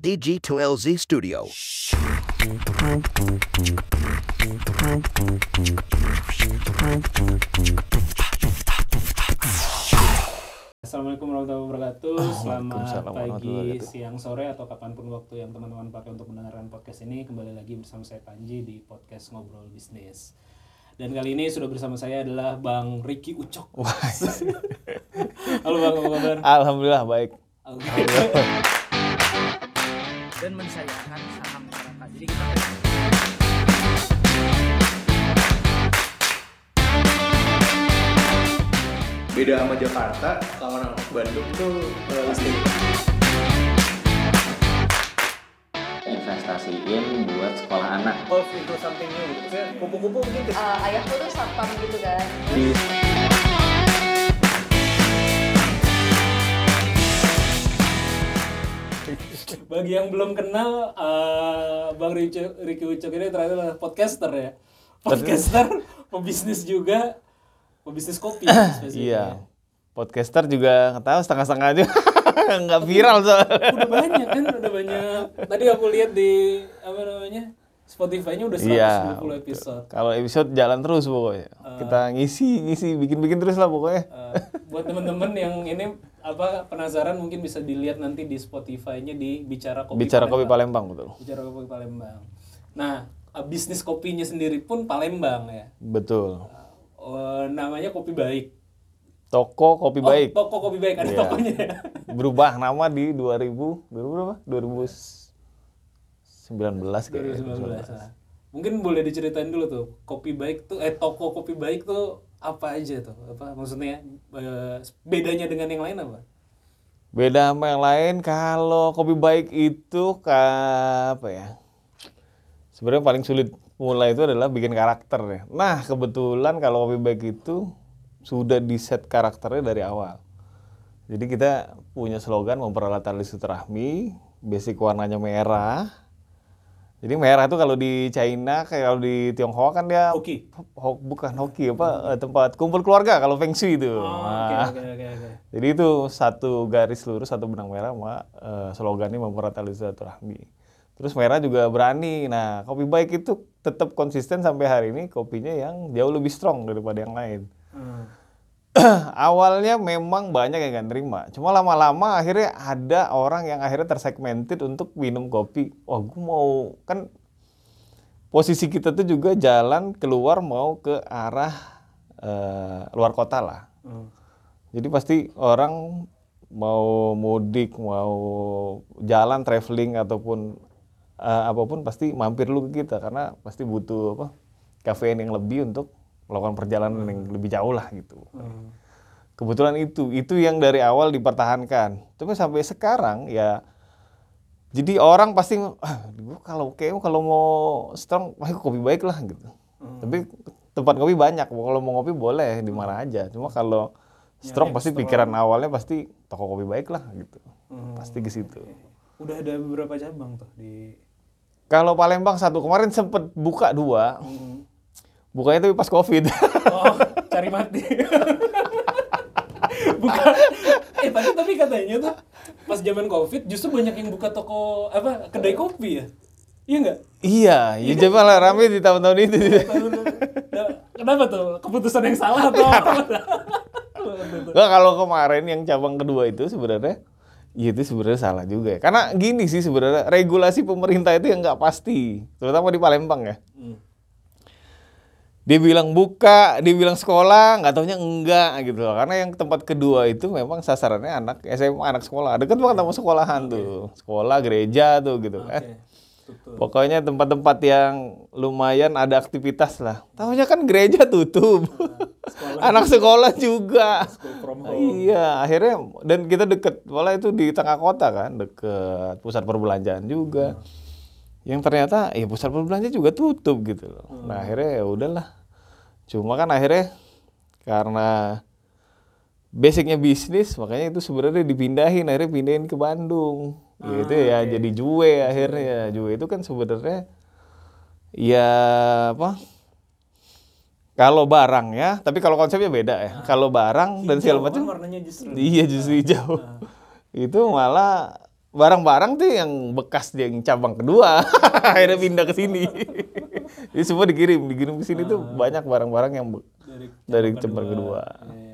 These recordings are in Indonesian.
DG2LZ Studio. Assalamualaikum warahmatullahi wabarakatuh. Selamat pagi, siang, sore atau kapan pun waktu yang teman-teman pakai untuk mendengarkan podcast ini kembali lagi bersama saya Panji di podcast ngobrol bisnis. Dan kali ini sudah bersama saya adalah Bang Ricky Ucok. Halo Bang, apa kabar? Alhamdulillah baik. dan mensayangkan saham masyarakat. Jadi kita beda sama Jakarta kalau orang Bandung tuh eh, listing investasiin buat sekolah anak. Golf itu something new gitu kupu-kupu mungkin ke- Eh, ayahku tuh satpam gitu kan di Bagi yang belum kenal, eh, Bang Ricky, Ricky Ucok ini ternyata adalah podcaster ya. Podcaster, pebisnis juga, pebisnis kopi. Iya. Podcaster juga nggak tahu setengah-setengah aja. nggak viral soalnya. udah banyak kan udah banyak tadi aku lihat di apa namanya Spotify-nya udah 120 Iya. episode Kalau episode jalan terus pokoknya. Kita ngisi, ngisi, bikin-bikin terus lah pokoknya. Eh, buat temen-temen yang ini apa penasaran mungkin bisa dilihat nanti di Spotify-nya di bicara kopi Bicara kopi Palembang. Palembang betul. bicara kopi Palembang nah eh, bisnis kopinya sendiri pun Palembang ya Betul. Eh, namanya kopi baik Toko kopi Oh, baik. toko kopi baik ada Iya. tokonya ya Berubah nama di 2000, 2000 berapa? 2019 kayaknya. 2019 nah. mungkin boleh diceritain dulu tuh kopi baik tuh eh toko kopi baik tuh apa aja tuh apa maksudnya eh, bedanya dengan yang lain apa Beda sama yang lain kalau kopi baik itu ka, apa ya? Sebenarnya paling sulit mulai itu adalah bikin karakter ya. Nah, kebetulan kalau kopi baik itu sudah di set karakternya dari awal. Jadi kita punya slogan memperalat tali silaturahmi, basic warnanya merah. Jadi merah itu kalau di China kayak kalau di Tionghoa kan dia Hoki. ho- bukan hoki apa eh, tempat kumpul keluarga kalau feng shui itu. oh Nah, oke oke oke jadi itu satu garis lurus satu benang merah sama eh, slogannya mempererat tali silaturahmi. Terus merah juga berani. Nah, kopi baik itu tetap konsisten sampai hari ini kopinya yang jauh lebih strong daripada yang lain. Hmm. Awalnya memang banyak yang gak terima. Cuma lama-lama akhirnya ada orang yang akhirnya tersegmented untuk minum kopi. Wah, gue mau kan posisi kita tuh juga jalan keluar mau ke arah eh, luar kota lah. Hmm. Jadi pasti orang mau mudik, mau jalan traveling ataupun eh, apa pun pasti mampir dulu ke kita karena pasti butuh apa kafein yang lebih untuk melakukan perjalanan yang lebih jauh lah gitu. Hmm. Kebetulan itu itu yang dari awal dipertahankan. Tapi sampai sekarang ya jadi orang pasti ah, kalau kayak kalau mau strong wah kopi baik lah gitu. Tapi tempat kopi banyak. Kalau mau ngopi boleh di mana aja. Cuma kalau strong pasti pikiran awalnya pasti toko kopi baik lah gitu. Pasti ke situ. udah ada beberapa cabang tuh di Kalau Palembang satu kemarin sempet buka dua. Bukanya tapi pas covid. oh cari mati. Buka eh tapi tapi katanya tuh pas zaman covid justru banyak yang buka toko apa kedai kopi ya? Iya nggak? Iya, ya coba lah rame di tahun-tahun itu. Nah, kenapa tuh? Keputusan yang salah atau apa? Nggak, kalau kemarin yang cabang kedua itu sebenarnya ya itu sebenarnya salah juga ya. Karena gini sih sebenarnya regulasi pemerintah itu yang nggak pasti, terutama di Palembang ya. Dia bilang buka, dia bilang sekolah, nggak taunya enggak gitu loh. Karena yang tempat kedua itu memang sasarannya anak SMA, anak sekolah. Dekat banget sama sekolahan tuh. Sekolah, gereja tuh gitu kan. Tutup. Pokoknya tempat-tempat yang lumayan ada aktivitas lah. Tahunya kan gereja tutup. Anak sekolah juga. from Iya, akhirnya dan kita deket, malah itu di tengah kota kan, deket pusat perbelanjaan juga. Yang ternyata ya pusat perbelanjaan juga tutup gitu loh. Nah, akhirnya ya udahlah. Cuma kan akhirnya karena basicnya bisnis, makanya itu sebenarnya dipindahin, akhirnya pindahin ke Bandung. Gitu ya, jadi Jue akhirnya. Jue itu kan sebenarnya ya apa? Kalau barang ya, tapi kalau konsepnya beda ya. Kalau barang dan segala Hijau kan macam warnanya justru Iya justru hijau. itu malah barang-barang tuh yang bekas yang cabang kedua akhirnya pindah ke sini. Jadi semua dikirim, dikirim ke sini tuh banyak barang-barang yang dari cabang kedua. Iya.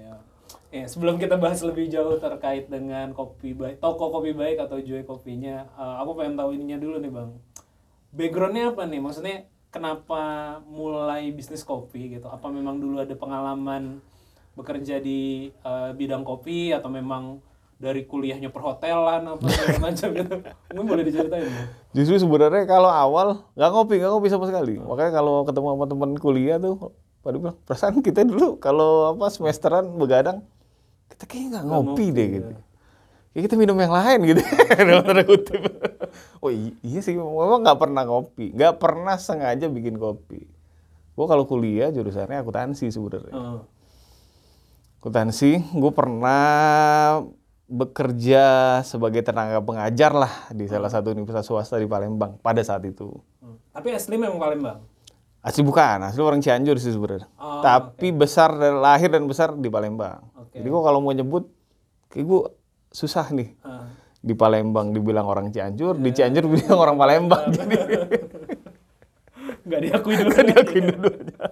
Eh, sebelum kita bahas lebih jauh terkait dengan kopi baik, toko kopi baik atau Joy kopinya, eh, aku pengen tahu ininya dulu nih bang. Backgroundnya apa nih? Maksudnya kenapa mulai bisnis kopi gitu? Apa memang dulu ada pengalaman bekerja di eh, bidang kopi atau memang dari kuliahnya perhotelan apa segala macam gitu? Mungkin boleh diceritain ya? Justru sebenarnya kalau awal nggak ngopi, nggak ngopi sama sekali. Makanya kalau ketemu sama teman kuliah tuh, pada bilang perasaan kita dulu kalau apa semesteran begadang, kita kayaknya nggak ngopi, deh gitu. Ya kita minum yang lain gitu, dalam tanda kutip. oh iya sih, memang nggak pernah ngopi, nggak pernah sengaja bikin kopi. Gue kalau kuliah jurusannya akuntansi sebenarnya. Eh, Akuntansi, gue pernah bekerja sebagai tenaga pengajar lah di salah satu universitas swasta di Palembang pada saat itu. hmm. Tapi asli memang Palembang. Asli bukan, asli orang Cianjur sih sebenarnya. Oh, Tapi besar dan lahir dan besar di Palembang. Oke. Jadi gua kalau mau nyebut, kayak susah nih. Ah. Di Palembang dibilang orang Cianjur, di Cianjur dibilang orang Palembang. Jadi Nggak diakui dulu. diakuin dua-duanya.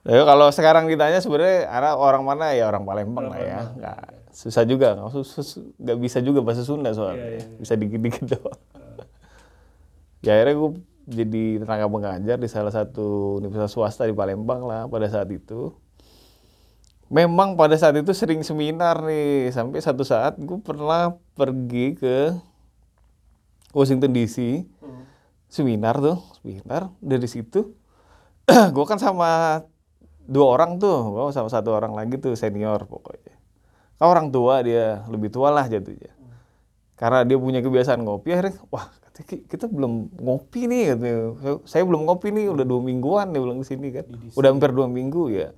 Ya, kalau sekarang ditanya sebenarnya orang mana ya orang Palembang lah ya. Nggak, susah juga, nggak, sus- sus- nggak bisa juga bahasa Sunda soalnya. Bisa dikit-dikit doang. ya akhirnya gue jadi tenaga pengajar di salah satu universitas swasta di Palembang lah pada saat itu. Memang pada saat itu sering seminar nih, sampai satu saat gue pernah pergi ke Washington DC, seminar tuh, seminar dari situ gue kan sama dua orang tuh, gue sama satu orang lagi tuh senior pokoknya. Kan orang tua dia, lebih tua lah jatuhnya. Karena dia punya kebiasaan ngopi, akhirnya wah kita belum ngopi nih katanya. Saya- belum ngopi nih, udah dua mingguan dia bilang di sini kan. Udah hampir dua minggu ya.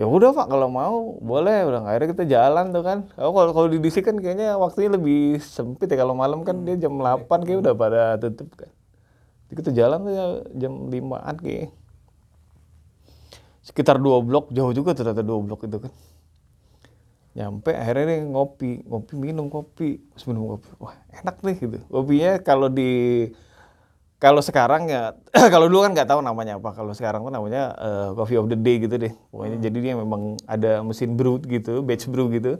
Ya udah pak kalau mau boleh udah akhirnya kita jalan tuh kan. Oh, kalau kalau di DC kan kayaknya waktunya lebih sempit ya kalau malam kan dia jam 8 kayak udah pada tutup kan. Jadi kita jalan tuh ya jam 5-an kayak. Sekitar dua blok, jauh juga ternyata dua blok itu kan. Nyampe akhirnya nih ngopi, ngopi minum kopi, terus minum kopi. Wah, enak nih gitu. Kopinya kalau di kalau sekarang ya kalau dulu kan nggak tahu namanya apa. Kalau sekarang kan namanya eh, coffee of the day gitu deh. Pokoknya jadi dia memang ada mesin brew gitu, batch brew gitu.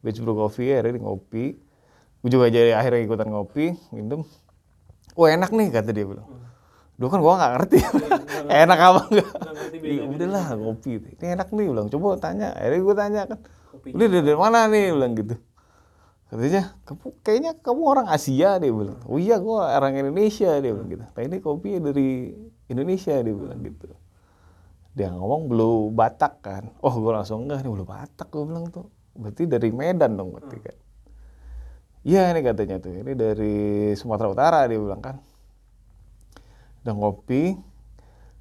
Batch brew coffee akhirnya dia ngopi. Gue juga jadi akhirnya ikutan ngopi, minum. Wah enak nih kata dia bilang. Dulu kan gua nggak ngerti. enak apa enggak? Ya, udahlah ngopi. Ini enak nih bilang. Coba tanya. Akhirnya gue tanya kan. Udah dari, mana nih bilang gitu. Katanya, kamu kayaknya kamu orang Asia dia bilang. Oh iya gua orang Indonesia dia bilang gitu. Nah ini kopi dari Indonesia dia bilang gitu. Dia ngomong belum Batak kan. Oh gue langsung enggak nih belum Batak gue bilang tuh. Berarti dari Medan dong berarti kan. Iya ini katanya tuh. Ini dari Sumatera Utara dia bilang kan. Dan ngopi.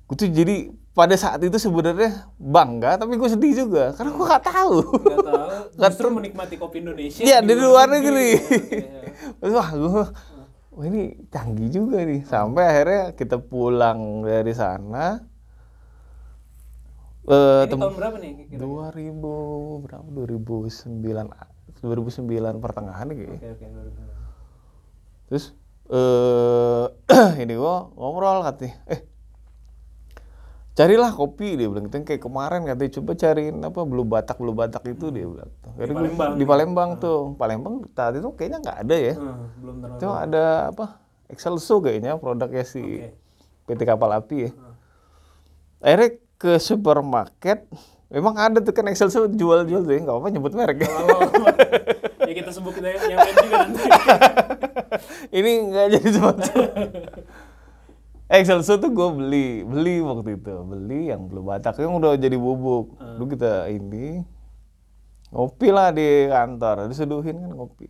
Gue tuh jadi pada saat itu sebenarnya bangga tapi gue sedih juga karena gue nggak tahu. Nggak tahu. Justru menikmati kopi Indonesia. Iya di luar negeri. Iya. Wah gue, wah ini canggih juga nih. Sampai akhirnya kita pulang dari sana. Eh, Ini tahun berapa nih? kira-kira? 2000 berapa? 2009 2009 pertengahan nih kayaknya. Oke oke. baru- baru. Terus eh ini gua ngobrol katanya, eh carilah kopi dia bilang gitu kayak kemarin katanya coba cariin apa belu batak belu batak itu dia bilang tuh. Gua- Palembang di. Palembang tuh Palembang saat itu kayaknya nggak ada ya Hmm, belum itu ada apa Excelso kayaknya produknya si Oke. PT Kapal Api ya akhirnya ke supermarket memang ada tuh kan Excelso jual-jual tuh ya nggak apa nyebut merek ya. Ya kita sebut kita yang lain juga nanti. ini nggak jadi sponsor. Excelso tuh gue beli, beli waktu itu, beli yang belum batak yang udah jadi bubuk. Dulu kita ini ngopi lah di kantor, diseduhin kan ngopi.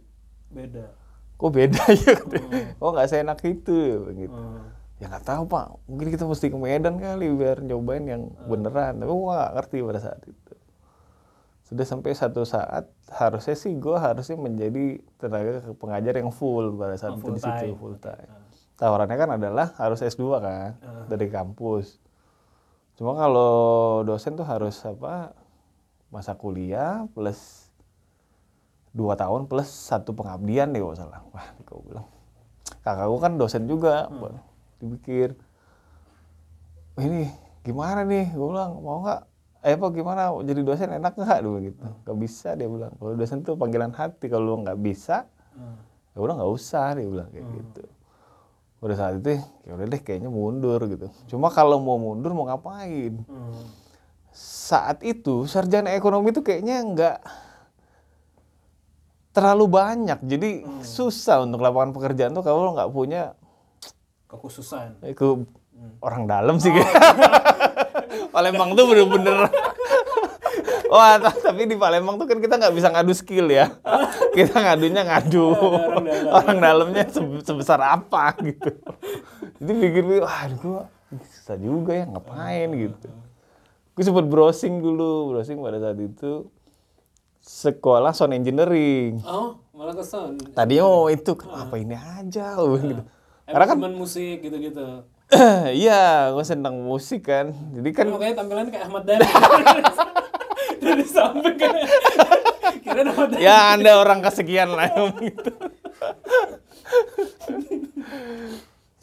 Beda. Kok beda ya? katanya. Oh nggak seenak itu gitu. Hmm. Ya nggak tahu pak, mungkin kita mesti ke Medan kali biar nyobain yang beneran. Tapi gue nggak ngerti pada saat itu. Sudah sampai satu saat harusnya sih gue harusnya menjadi tenaga pengajar yang full pada saat Oh, itu di situ full time. Tawarannya kan adalah harus S2 kan dari kampus. Cuma kalau dosen tuh harus apa masa kuliah plus dua tahun plus satu pengabdian deh kalau salah. Wah gue bilang. Kakak gue kan dosen juga dipikir. "Wah, ini gimana nih? Gue bilang mau nggak? Eh apa gimana? Jadi dosen enak nggak? Dulu gitu. Nggak bisa dia bilang. Kalau dosen tuh panggilan hati. Kalau lu nggak bisa ya udah nggak usah dia bilang kayak gitu udah saat itu ya udah deh kayaknya mundur gitu. Cuma kalau mau mundur mau ngapain? Saat itu sarjana ekonomi itu kayaknya nggak terlalu banyak. Jadi susah untuk lapangan pekerjaan tuh kalau nggak punya Kekhususan. ke orang dalam sih. Kayak Palembang tuh bener-bener Wah, ta- tapi di Palembang tuh kan kita nggak bisa ngadu skill ya. Kita ngadunya ngadu orang dalamnya se- sebesar apa gitu. Jadi pikir, wah, gue susah juga ya ngapain gitu. Gue sempet browsing dulu, browsing pada saat itu sekolah sound engineering. Oh, malah ke sound. Tadinya mau itu, apa ini aja loh gitu. Karena kan musik gitu-gitu. iya, gue senang musik kan. Jadi kan Kan makanya tampilannya kayak Ahmad Dhani. Samping kayak kira ya anda orang kesekian lah gitu.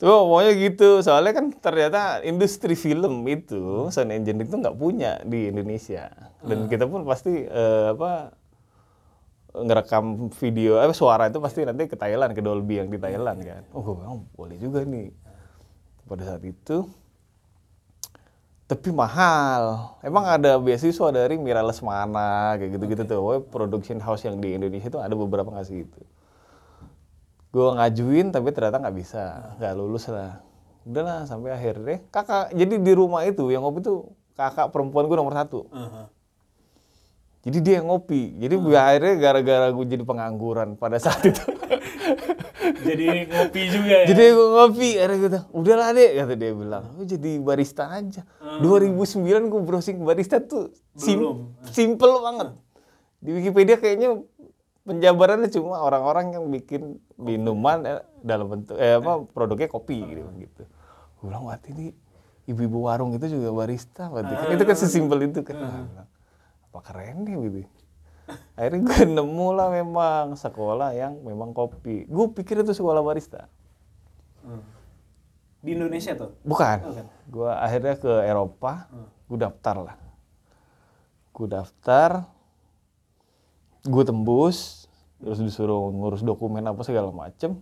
Tuh maunya gitu, soalnya kan ternyata industri film itu sound engineering itu nggak punya di Indonesia dan kita pun pasti eh, apa ngerekam video, eh suara itu pasti nanti ke Thailand, ke Dolby yang di Thailand kan. Oh, gue bilang boleh juga nih. Pada saat itu, tapi mahal. Emang ada beasiswa dari Mira Lesmana kayak gitu-gitu tuh. Pokoknya production house yang di Indonesia itu ada beberapa ngasih itu. Gue ngajuin tapi ternyata nggak bisa, nggak lulus lah. Udahlah sampai akhirnya kakak. Jadi di rumah itu yang ngopi tuh kakak perempuan gue nomor satu. Aha. Jadi dia yang ngopi. Jadi akhirnya gara-gara gue jadi pengangguran pada saat itu. Jadi ngopi juga ya. Jadi gue ngopi, gue bilang, udahlah deh, kata dia bilang, lu jadi barista aja. 2009 gue browsing barista tuh sim Belum. simple banget. Di Wikipedia kayaknya penjabarannya cuma orang-orang yang bikin minuman eh, dalam bentuk, eh apa, produknya kopi gitu. gitu. Gue bilang, wah ini ibu-ibu warung itu juga barista, berarti kan itu kan sesimpel itu kan. Apa keren nih gitu. Akhirnya gue nemu lah memang sekolah yang memang kopi. Gue pikir itu sekolah barista. Di Indonesia tuh. Bukan. Bukan. Gue akhirnya ke Eropa, gue daftar lah. Gue daftar, gue tembus, terus disuruh ngurus dokumen apa segala macem.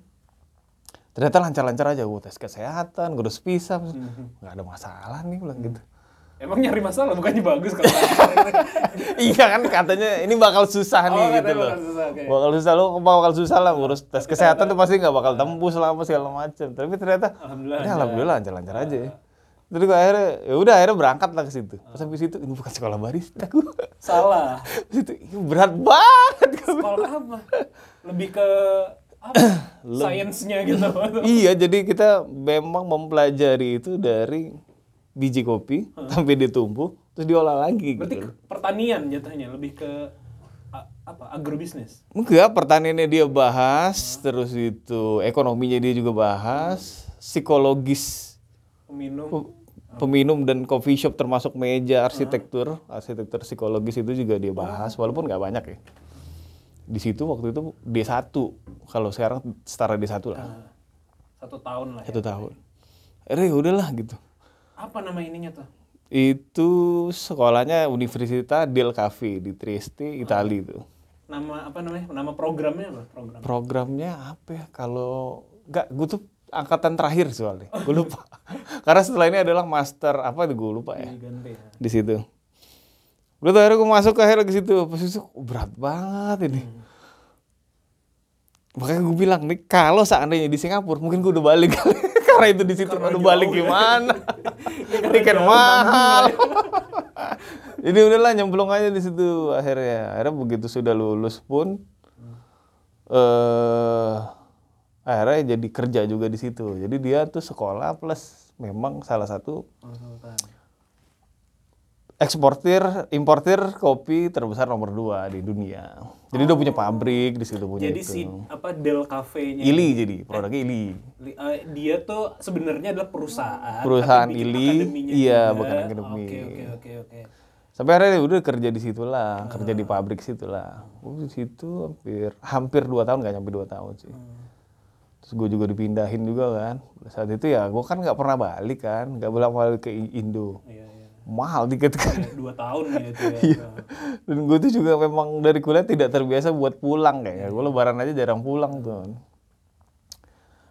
Ternyata lancar-lancar aja, gue tes kesehatan, gue urus visa, nggak ada masalah nih, bilang gitu. Emang nyari masalah bukannya bagus kalau iya kan katanya ini bakal susah nih Oh, gitu loh. bakal susah, oke. Bakal susah lo bakal susah lah ngurus tes kesehatan tuh pasti nggak bakal tembus lah apa segala macem. Tapi ternyata Alhamdulillah ya, alhamdulillah lancar-lancar aja ya. Terus gue akhirnya ya udah akhirnya berangkat lah ke situ. Pas sampai situ ini bukan sekolah barista gue. salah. Situ berat banget. Sekolah apa? Lebih ke apa? Sainsnya gitu. iya, jadi kita memang mempelajari itu dari biji kopi sampai ditumbuh terus diolah lagi Berarti gitu. pertanian jatuhnya lebih ke a- apa? Agrobisnis. Enggak, pertaniannya dia bahas, terus itu ekonominya dia juga bahas, psikologis Peminum. peminum dan coffee shop termasuk meja arsitektur, arsitektur psikologis itu juga dia bahas, walaupun nggak banyak ya. Di situ waktu itu D1, kalau sekarang setara D1 lah, Satu tahun lah ya. satu tahun. Eh, udahlah gitu. Apa nama ininya tuh? Itu sekolahnya Università del Cafe di Trieste, Italia itu. Nama apa namanya? Nama programnya apa? Program. programnya apa ya kalau nggak gue tuh angkatan terakhir soalnya gue lupa karena setelah ini adalah master apa itu gue lupa ya Diganti ya. di situ udah tuh akhirnya gue masuk ke akhirnya ke situ pas itu oh, berat banget ini makanya gue bilang nih kalau seandainya di Singapura mungkin gue udah balik karena itu di situ udah balik gimana? Tiket mahal. jadi udahlah nyemplung aja di situ akhirnya. Akhirnya begitu sudah lulus pun eh akhirnya jadi kerja juga di situ. Jadi dia tuh sekolah plus memang salah satu Konsultan. Eksportir importir kopi terbesar nomor dua di dunia jadi dia punya pabrik di situ punya Jadi itu si apa Del Cafe-nya. Ili jadi produknya Ili Li- eh, dia tuh sebenarnya adalah perusahaan. Perusahaan Ili, iya, juga. bukan akademi. Oke oke oke oke. Sampai akhirnya udah kerja di situ lah, kerja di pabrik situ lah. Gue di situ hampir hampir dua tahun nggak nyampe dua tahun sih. Terus gue juga dipindahin juga kan. Saat itu ya gue kan nggak pernah balik kan, nggak bolak balik ke Indo. Iya. Mahal tiket kan. Dua tahun ya itu ya. Iya. Dan gue tuh juga memang dari kuliah tidak terbiasa buat pulang kayaknya. Gue lebaran aja jarang pulang tuh.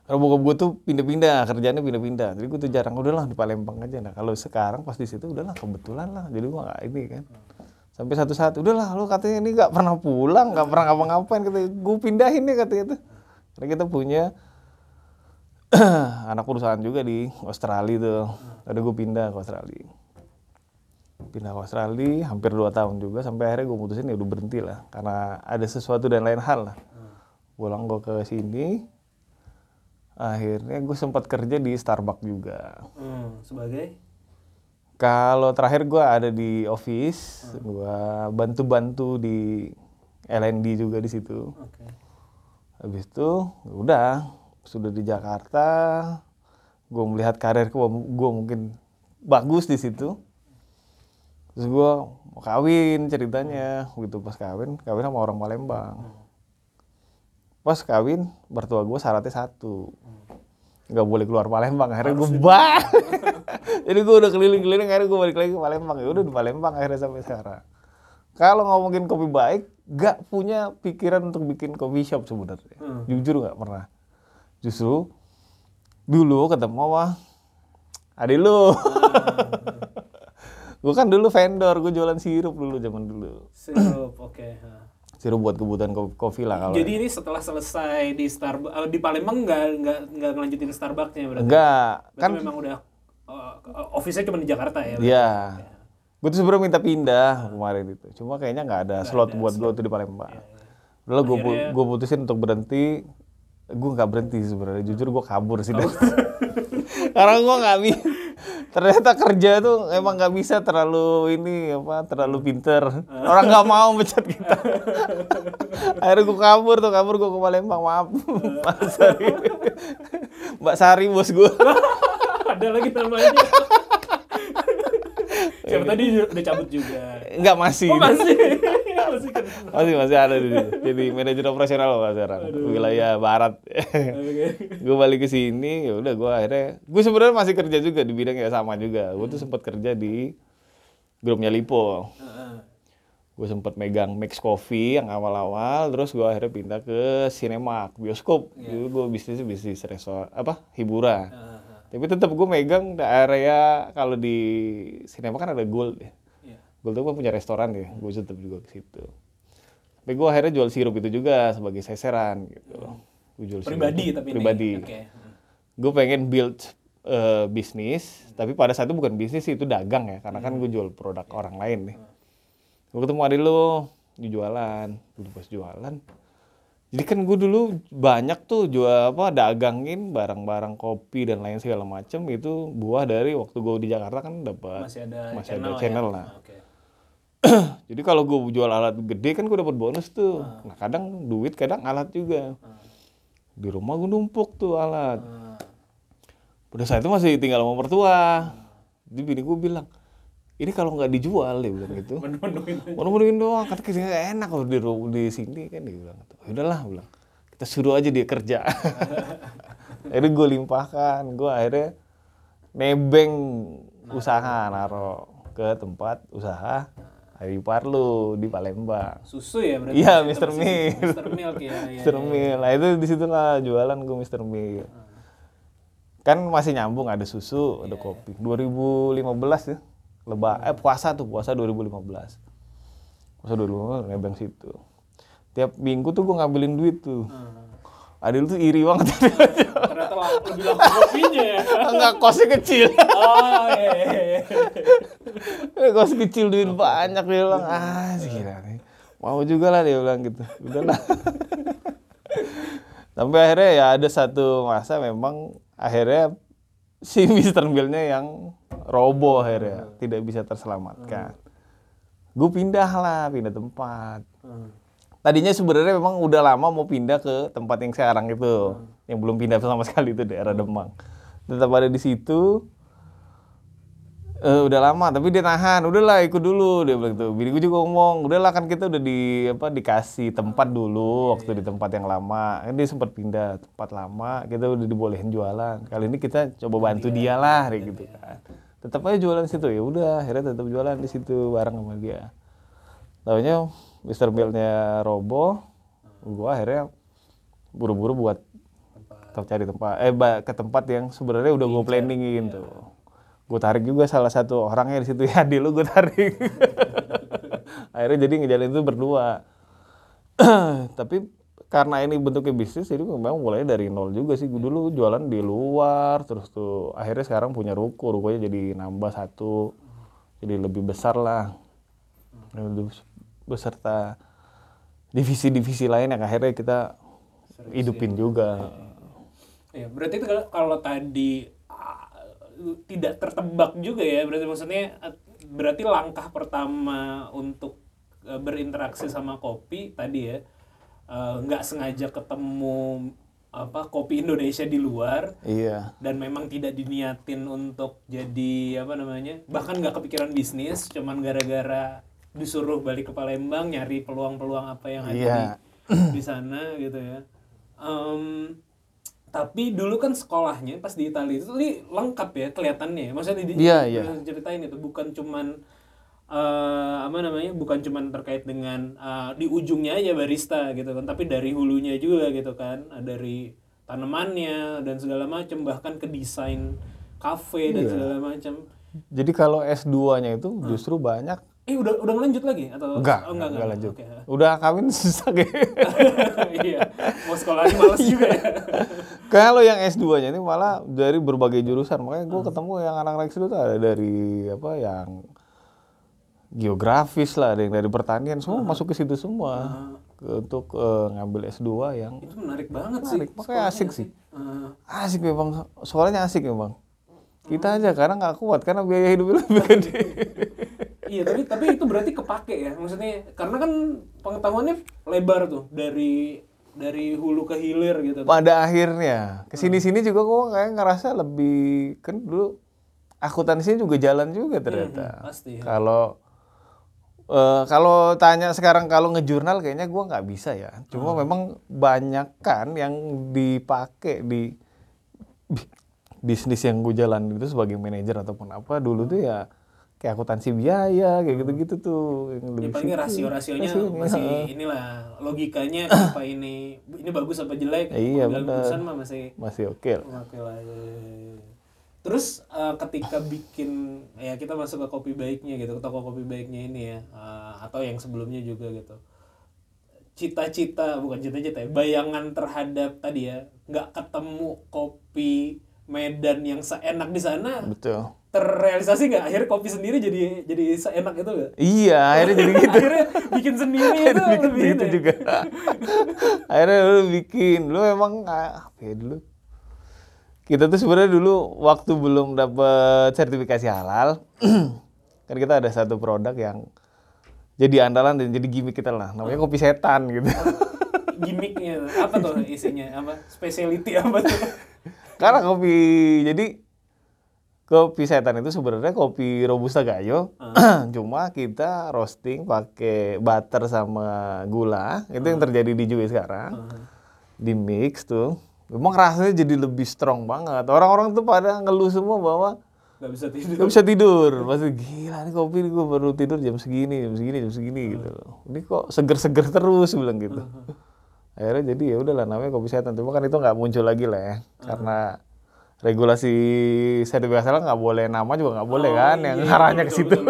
Kalau bokap gue tuh pindah-pindah, kerjanya pindah-pindah. Jadi gue tuh jarang, udahlah di Palembang aja. Nah kalau sekarang pas di situ udahlah kebetulan lah. Jadi gue gak ini kan. Sampai satu saat, udahlah lu katanya ini gak pernah pulang, gak pernah ngapa-ngapain. Katanya, gue pindahin nih katanya tuh. Karena kita punya anak perusahaan juga di Australia tuh. Tadi gue pindah ke Australia pindah ke Australia hampir 2 tahun juga sampai akhirnya gue mutusin ya udah berhenti lah. Karena ada sesuatu dan lain hal lah. Pulang gue ke sini akhirnya gue sempat kerja di Starbucks juga. Hmm, sebagai? Kalau terakhir gue ada di office gue bantu-bantu di LND juga di situ. Oke. habis itu udah sudah di Jakarta gue melihat karirku gue mungkin bagus di situ terus gue mau kawin ceritanya. Gitu pas kawin kawin sama orang Palembang. Pas kawin mertua gue syaratnya satu. Nggak boleh keluar Palembang akhirnya gue bah jadi gue udah keliling-keliling akhirnya gue balik lagi ke Palembang. Ya udah di Palembang akhirnya sampai sekarang. Kalau ngomongin kopi baik nggak punya pikiran untuk bikin coffee shop sebenarnya. Jujur nggak pernah. Justru dulu ketemu sama adik lu gue kan dulu vendor gue jualan sirup dulu zaman dulu Sirup, oke. ha. sirup buat kebutuhan ko- kopi lah kalau Jadi ini setelah selesai di Starbucks di Palembang nggak nggak nggak ngelanjutin Starbucksnya berarti? enggak Berarti kan memang udah uh, office-nya cuma di Jakarta ya? Iya. Gue tuh sebenarnya minta pindah kemarin itu. Cuma kayaknya nggak ada slot buat gue tuh di Palembang. Lalu gue gue putusin untuk berhenti. Gue nggak berhenti sebenarnya. Jujur gue kabur sih. dari- Karena gue nggak bisa. Ternyata kerja tuh emang nggak bisa terlalu ini apa terlalu pinter. Orang nggak mau mecat kita. Akhirnya gue kabur tuh kabur gue ke Palembang maaf. Mbak Sari. Mbak Sari bos gue. ada lagi namanya. Siapa tadi udah cabut juga. Nggak masih. Oh masih, masih masih masih ada di situ. Jadi manajer operasional pak sekarang wilayah barat. Gue balik ke sini ya udah gue akhirnya gue sebenarnya masih kerja juga di bidang yang sama juga. Gue tuh sempat kerja di grupnya Lipo. Gue sempat megang Max Coffee yang awal-awal, terus gue akhirnya pindah ke Cinemark, bioskop. Dulu gue bisnis bisnis resor apa hiburan. Tapi tetap gue megang area kalau di Cinemark kan ada Gold ya. Iya. Gold tuh kan punya restoran ya, gue tetap juga ke situ. Tapi gue akhirnya jual sirup itu juga sebagai seseran gitu. Gue jual sirup Pribadi itu. tapi ini. pribadi. Oke. Gue pengen build eh, bisnis, tapi pada saat itu bukan bisnis sih, itu dagang ya, karena kan gue jual produk orang lain nih. Gue ketemu adik lu di jualan, dulu pas jualan. Jadi kan gue dulu banyak tuh jual apa dagangin barang-barang kopi dan lain segala macem itu buah dari waktu gue di Jakarta kan dapat Masih ada masih channel, ada channel ya? lah. Oke. Jadi kalau gue jual alat gede kan gue dapat bonus tuh. Nah kadang duit, kadang alat juga. Di rumah gue numpuk tuh alat. Pada saat itu masih tinggal sama mertua. Jadi bini gue bilang, ini kalau nggak dijual dia bilang gitu. Menu-menuin. Menuin doang, kata kita enak kalau di di sini kan dia bilang. gitu. "Ya Udahlah, bilang kita suruh aja dia kerja. akhirnya gue limpahkan, gue akhirnya nebeng usaha naro ke tempat usaha Ayu Parlu di Palembang. Susu ya berarti? Iya, masih- Milk. Mr. Milk ya. ya, Mr. ya. Mil. Nah itu di situlah jualan gue Mr. Mil. Kan masih nyambung ada susu, ada kopi. 2015 ya. Leba eh puasa tuh, puasa 2015. Puasa 2015 nebeng situ. Tiap minggu tuh gue ngambilin duit tuh. Adil tuh iri banget. Ternyata lah- lebih laku kopinya ya. Enggak kosnya kecil. Oh iya, iya, iya. Eh, Kos kecil duit banyak dia bilang. Ah, gila nih. Mau juga lah dia bilang gitu. Udahlah. Sampai akhirnya ya ada satu masa memang akhirnya si Mr. Bill-nya yang roboh akhirnya tidak bisa terselamatkan. Gue pindah lah, pindah tempat. Tadinya sebenarnya memang udah lama mau pindah ke tempat yang sekarang itu, yang belum pindah sama sekali itu daerah Demang. Tetap ada di situ. Eh, udah lama tapi dia nahan. Udahlah ikut dulu dia bilang gitu. Bini gue juga ngomong udahlah kan kita udah di apa dikasih tempat dulu waktu di tempat yang lama kan dia sempat pindah tempat lama kita udah dibolehin jualan. Kali ini kita coba bantu dia lah kayak gitu kan. Tetap aja jualan situ. Ya udah akhirnya tetap jualan di situ bareng sama dia. Tahunya Mr. Bellnya roboh gua akhirnya buru-buru buat tetap cari tempat eh ke tempat yang sebenarnya udah gue planningin tuh gue tarik juga salah satu orangnya di situ ya di lu gue tarik. Akhirnya jadi ngejalin itu berdua. Tapi karena ini bentuknya bisnis jadi memang mulai dari nol juga sih. Gue dulu jualan di luar terus tuh akhirnya sekarang punya ruko. Rukonya jadi nambah satu jadi lebih besar lah. Lebih beserta divisi-divisi lain yang akhirnya kita hidupin juga. Ya, berarti itu kalau, tadi tidak tertebak juga ya, berarti maksudnya eh, berarti langkah pertama untuk eh, berinteraksi sama kopi tadi ya eh, nggak sengaja ketemu apa kopi Indonesia di luar iya dan memang tidak diniatin untuk jadi apa namanya bahkan nggak kepikiran bisnis cuman gara-gara disuruh balik ke Palembang nyari peluang-peluang apa yang ada Iya. di, di sana gitu ya Em, tapi dulu kan sekolahnya pas di Italia itu lengkap ya kelihatannya maksudnya di, iya. di- ceritain itu bukan cuman eh, apa namanya bukan cuman terkait dengan eh, di ujungnya aja barista gitu kan tapi dari hulunya juga gitu kan Eh, dari tanamannya dan segala macam bahkan ke desain kafe dan Iya. segala macam jadi kalau S2-nya itu justru banyak eh udah udah ngelanjut lagi atau enggak oh, enggak, enggak lanjut Oke. udah kawin susah ya iya mau sekolahnya males juga ya Kalau yang S2-nya ini malah dari berbagai jurusan. Makanya gue ketemu yang anak-anak S2 tuh ada dari apa yang geografis lah, ada yang dari pertanian, semua masuk ke situ semua. Ke- Untuk eh, ngambil S2 yang itu menarik banget sih menarik. Makanya asik sih. Asik memang, soalnya asik memang. Kita aja karena nggak kuat karena biaya hidupnya lebih gede. Iya tapi tapi itu berarti kepake ya maksudnya karena kan pengetahuannya lebar tuh dari dari hulu ke hilir gitu. Pada akhirnya ke sini-sini juga gue kayak ngerasa lebih kan dulu akuntansi juga jalan juga ternyata. pasti ya. Kalau eh, kalau tanya sekarang kalau ngejurnal kayaknya gua nggak bisa ya. Cuma memang banyak kan yang dipakai di bi- bisnis yang gue jalan itu sebagai manajer ataupun apa dulu tuh ya kayak akuntansi biaya kayak gitu-gitu tuh yang Ya lebih palingnya situ. rasio-rasionya Rasionya, masih heeh. inilah logikanya apa ini ini bagus apa jelek Iya, dalam benar. keputusan mah masih masih oke lah. oke lah. ya, ya, ya. Terus eh, ketika bikin ya kita masuk ke kopi baiknya gitu ke toko kopi baiknya ini ya eh, atau yang sebelumnya juga gitu cita-cita bukan cita-cita ya, bayangan terhadap tadi ya nggak ketemu kopi Medan yang seenak di sana Betul. Terrealisasi nggak akhirnya kopi sendiri jadi jadi seenak itu nggak Iya, akhirnya jadi gitu. akhirnya bikin sendiri itu bikin lebih gitu ya. juga. Akhirnya lu bikin, lu emang ah, apa ya dulu? Kita tuh sebenarnya dulu waktu belum dapet sertifikasi halal, kan kita ada satu produk yang jadi andalan dan jadi gimmick kita lah, namanya kopi setan gitu. gimmicknya apa tuh isinya apa specialty apa tuh Karena kopi jadi kopi setan itu sebenarnya kopi robusta gayo, cuma kita roasting pakai butter sama gula, itu yang terjadi di Jui sekarang. Di mix tuh, memang rasanya jadi lebih strong banget. Orang-orang tuh pada ngeluh semua bahwa nggak bisa tidur nggak bisa tidur. Maksudnya gila nih kopi nih gue baru tidur jam segini, jam segini, jam segini gitu loh. Ini kok seger-seger terus bilang gitu. Akhirnya jadi ya udahlah namanya kopi setan. Cuma kan itu nggak muncul lagi lah ya, karena regulasi sertifikasi halal nggak boleh nama juga nggak boleh kan, yang Iya, arahnya ke situ.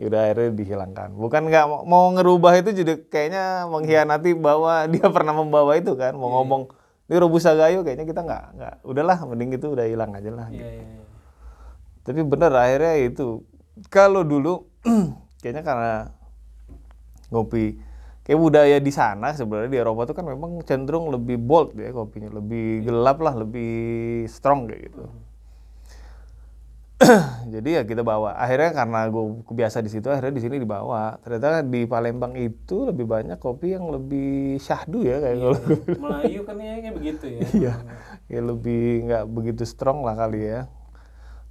Ya udah akhirnya dihilangkan. Bukan nggak mau- mau ngerubah itu jadi kayaknya mengkhianati bahwa dia pernah membawa itu kan, mau ngomong ini robusta gayo kayaknya kita nggak nggak udahlah mending itu udah hilang aja lah. Iya, iya, iya. Tapi bener akhirnya itu kalau dulu kayaknya karena ngopi kayak budaya di sana sebenarnya di Eropa tuh kan memang cenderung lebih bold ya kopinya, lebih gelap lah, lebih strong kayak gitu. Jadi ya kita bawa. Akhirnya karena gue kebiasa di situ, akhirnya di sini dibawa. Ternyata di Palembang itu lebih banyak kopi yang lebih syahdu ya kayak kalau gue Melayu kan ya kayak begitu ya Iya, ya lebih nggak begitu strong lah kali ya.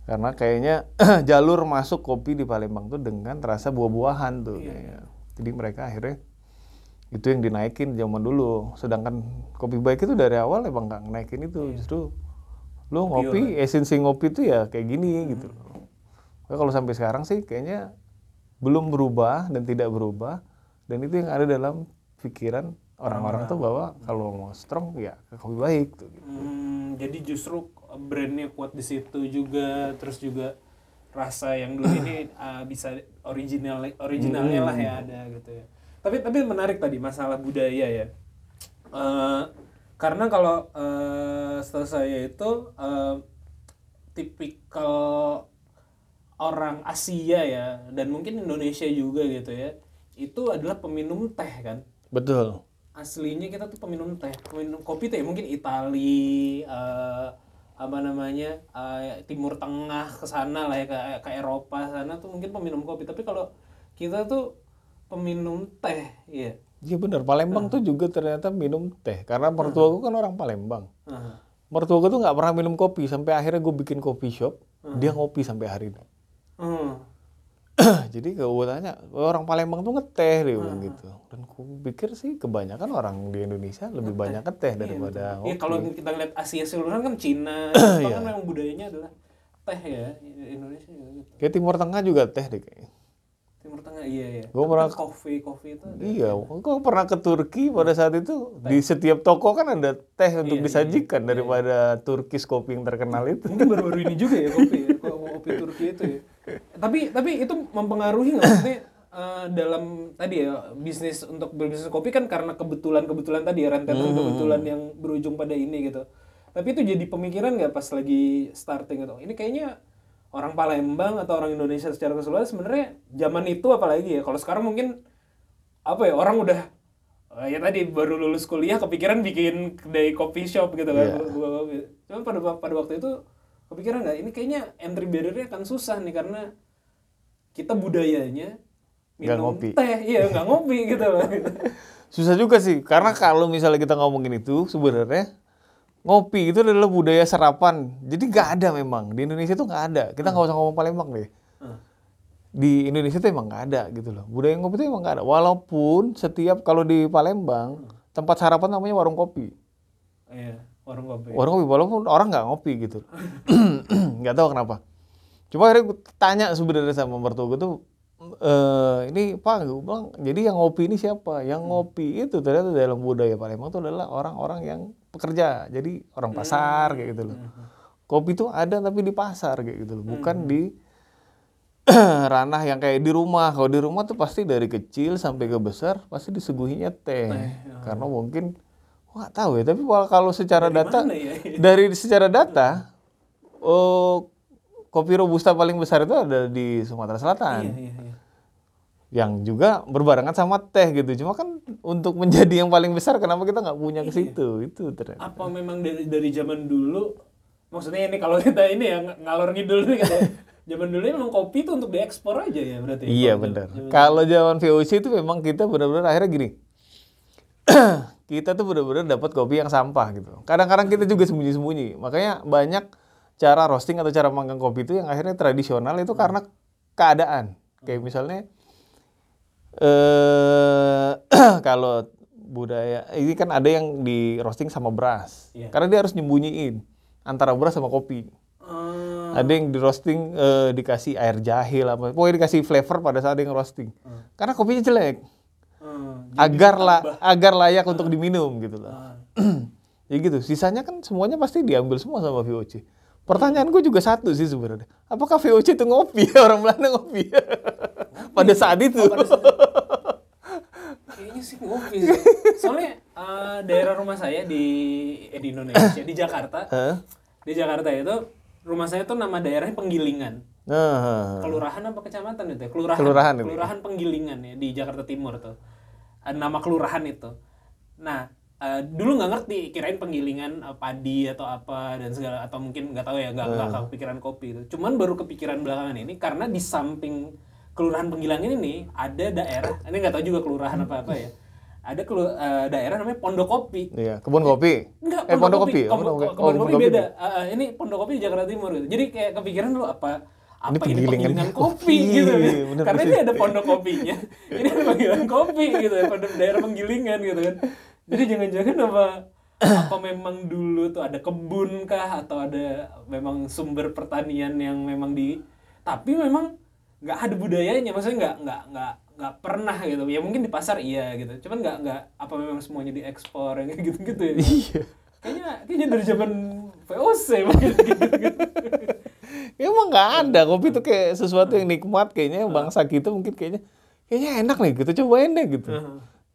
Karena kayaknya jalur masuk kopi di Palembang tuh dengan rasa buah-buahan tuh. kayaknya. Jadi mereka akhirnya itu yang dinaikin zaman dulu. Sedangkan kopi baik itu dari awal emang nggak naikin itu. Justru lu ngopi, esensi ngopi itu ya kayak gini gitu. Nah, kalau sampai sekarang sih kayaknya belum berubah dan tidak berubah. Dan itu yang ada dalam pikiran orang-orang tuh bahwa kalau mau strong ya kopi baik tuh. gitu. Hmm, jadi justru brandnya kuat di situ juga, terus juga rasa yang dulu ini uh, bisa original originalnya lah ya ada gitu ya. Tapi tapi menarik tadi masalah budaya ya. Eh, karena kalau eh, setahu saya itu eh, tipikal orang Asia ya dan mungkin Indonesia juga gitu ya itu adalah peminum teh kan Betul. aslinya kita tuh peminum teh peminum kopi teh mungkin Itali eh, apa namanya eh, Timur Tengah ke sana lah ya ke, ke Eropa sana tuh mungkin peminum kopi tapi kalau kita tuh peminum teh ya Iya benar, Palembang tuh juga ternyata minum teh. Karena mertua gue kan orang Palembang. Mertua gue tuh nggak pernah minum kopi sampai akhirnya gue bikin kopi shop, dia ngopi sampai hari ini. Hmm. Jadi gue tanya, "Oh, orang Palembang tuh ngeteh dia bilang gitu. Dan gue pikir sih kebanyakan orang di Indonesia lebih banyak ngeteh daripada Ya ngopi. kalau kita lihat Asia seluruhan kan Cina, itu kan memang budayanya adalah teh ya Indonesia gitu. Kayak Timur Tengah juga teh deh kayaknya. Timur Tengah iya ya. Gua pernah- kopi kopi itu ada. Iya, gue pernah ke Turki pada saat itu di setiap toko kan ada teh untuk disajikan daripada Turkish kopi yang terkenal itu. Mungkin baru-baru ini juga ya kopi ya, ko- kopi Turki itu ya. Tapi tapi itu mempengaruhi nggak maksudnya eh, dalam tadi ya bisnis untuk berbisnis kopi kan karena kebetulan-kebetulan tadi ya rentetan kebetulan yang berujung pada ini gitu. Tapi itu jadi pemikiran nggak pas lagi starting gitu. Ini kayaknya orang Palembang atau orang Indonesia secara keseluruhan sebenarnya zaman itu apalagi ya. Kalau sekarang mungkin apa ya orang udah eh, ya tadi baru lulus kuliah kepikiran bikin kedai coffee shop gitu kan buka kopi. Cuman pada pada waktu itu kepikiran nggak ini kayaknya entry barrier-nya akan susah nih karena kita budayanya minum ngopi. teh iya nggak ngopi gitu loh Susah juga sih, karena kalau misalnya kita ngomongin itu sebenarnya ngopi itu adalah budaya sarapan. Jadi nggak ada memang di Indonesia tuh nggak ada. Kita nggak usah ngomong Palembang deh. Di Indonesia tuh emang nggak ada gitu loh. Budaya ngopi itu emang nggak ada. Walaupun setiap kalau di Palembang tempat sarapan namanya warung kopi. iya warung kopi Warung kopi walaupun orang nggak ngopi gitu. Nggak tahu kenapa. Cuma akhirnya gue tanya sebenarnya sama mertua gue tuh eh ini Pak, gue bilang, jadi yang ngopi ini siapa? Yang ngopi itu ternyata dalam budaya Palembang itu adalah orang-orang yang pekerja. Jadi orang pasar kayak gitu loh. Kopi itu ada tapi di pasar kayak gitu loh, bukan di ranah yang kayak di rumah. Kalau di rumah tuh pasti dari kecil sampai ke besar pasti disuguhinya teh. Karena mungkin Wah, nggak tahu ya, tapi kalau secara data mana ya? dari secara data oh kopi robusta paling besar itu ada di Sumatera Selatan. iya iya Yang juga berbarengan sama teh gitu. Cuma kan untuk menjadi yang paling besar kenapa kita nggak punya ke situ? Itu ternyata. apa memang dari dari zaman dulu maksudnya ini kalau kita ini ya ng- ngalor ngidul nih gitu ya. zaman dulu memang kopi itu untuk diekspor aja ya berarti Iya Kalau benar. Kalau zaman VOC itu memang kita benar-benar akhirnya gini. kita tuh benar-benar dapat kopi yang sampah gitu. Kadang-kadang kita juga sembunyi-sembunyi. Makanya banyak cara roasting atau cara manggang kopi itu yang akhirnya tradisional itu karena keadaan. Kayak misalnya eh kalau budaya ini kan ada yang di roasting sama beras. Iya. Karena dia harus nyembunyiin antara beras sama kopi. Eh, Ada yang di roasting eh, dikasih air jahe lah, pokoknya dikasih flavor pada saat dia roasting. Karena kopinya jelek, eh, agar lah agar layak untuk diminum gitu loh. Ah. ya gitu. Sisanya kan semuanya pasti diambil semua sama VOC. Pertanyaanku juga satu sih sebenarnya. Apakah VOC itu ngopi? Orang Belanda ngopi. pada saat itu. kayaknya sih ngopi sih. soalnya eh, daerah rumah saya di eh, di Indonesia di Jakarta Hah? di Jakarta itu rumah saya tuh nama daerahnya Penggilingan Nah, kelurahan apa kecamatan itu ya? kelurahan Kelurahan itu. kelurahan Penggilingan ya di Jakarta Timur tuh Ada nama kelurahan itu nah eh, dulu nggak ngerti kirain penggilingan eh, padi atau apa dan segala atau mungkin nggak tahu ya nggak nggak Hmm. kepikiran kopi itu cuman baru kepikiran belakangan ini karena di samping kelurahan Penggilingan ini nih ada daerah ini nggak tahu juga kelurahan apa apa ya ada kelu- eh, daerah namanya Pondokopi. Iya, kebun kopi. Enggak, eh, pondok kopi. Kebun, Pondok kopi. kebun Oh, kopi pondok beda. Ah, ini pondok kopi di Jakarta Timur gitu. Jadi kayak kepikiran dulu apa apa ini penggilingan penggilingan kopi. kopi gitu kan. Bener, Karena bener. ini ada pondok kopinya. ini ada panggilan kopi gitu ya, pada daerah penggilingan gitu kan. Jadi jangan-jangan apa apa memang dulu tuh ada kebun kah atau ada memang sumber pertanian yang memang di tapi memang nggak ada budayanya maksudnya nggak nggak nggak nggak pernah gitu ya mungkin di pasar iya gitu cuman nggak nggak apa memang semuanya diekspor yang kayak gitu gitu ya Iya. kayaknya kayaknya dari zaman VOC mungkin gitu, gitu. Emang nggak ada kopi tuh kayak sesuatu yang nikmat kayaknya bangsa kita mungkin kayaknya kayaknya enak nih gitu cobain deh gitu.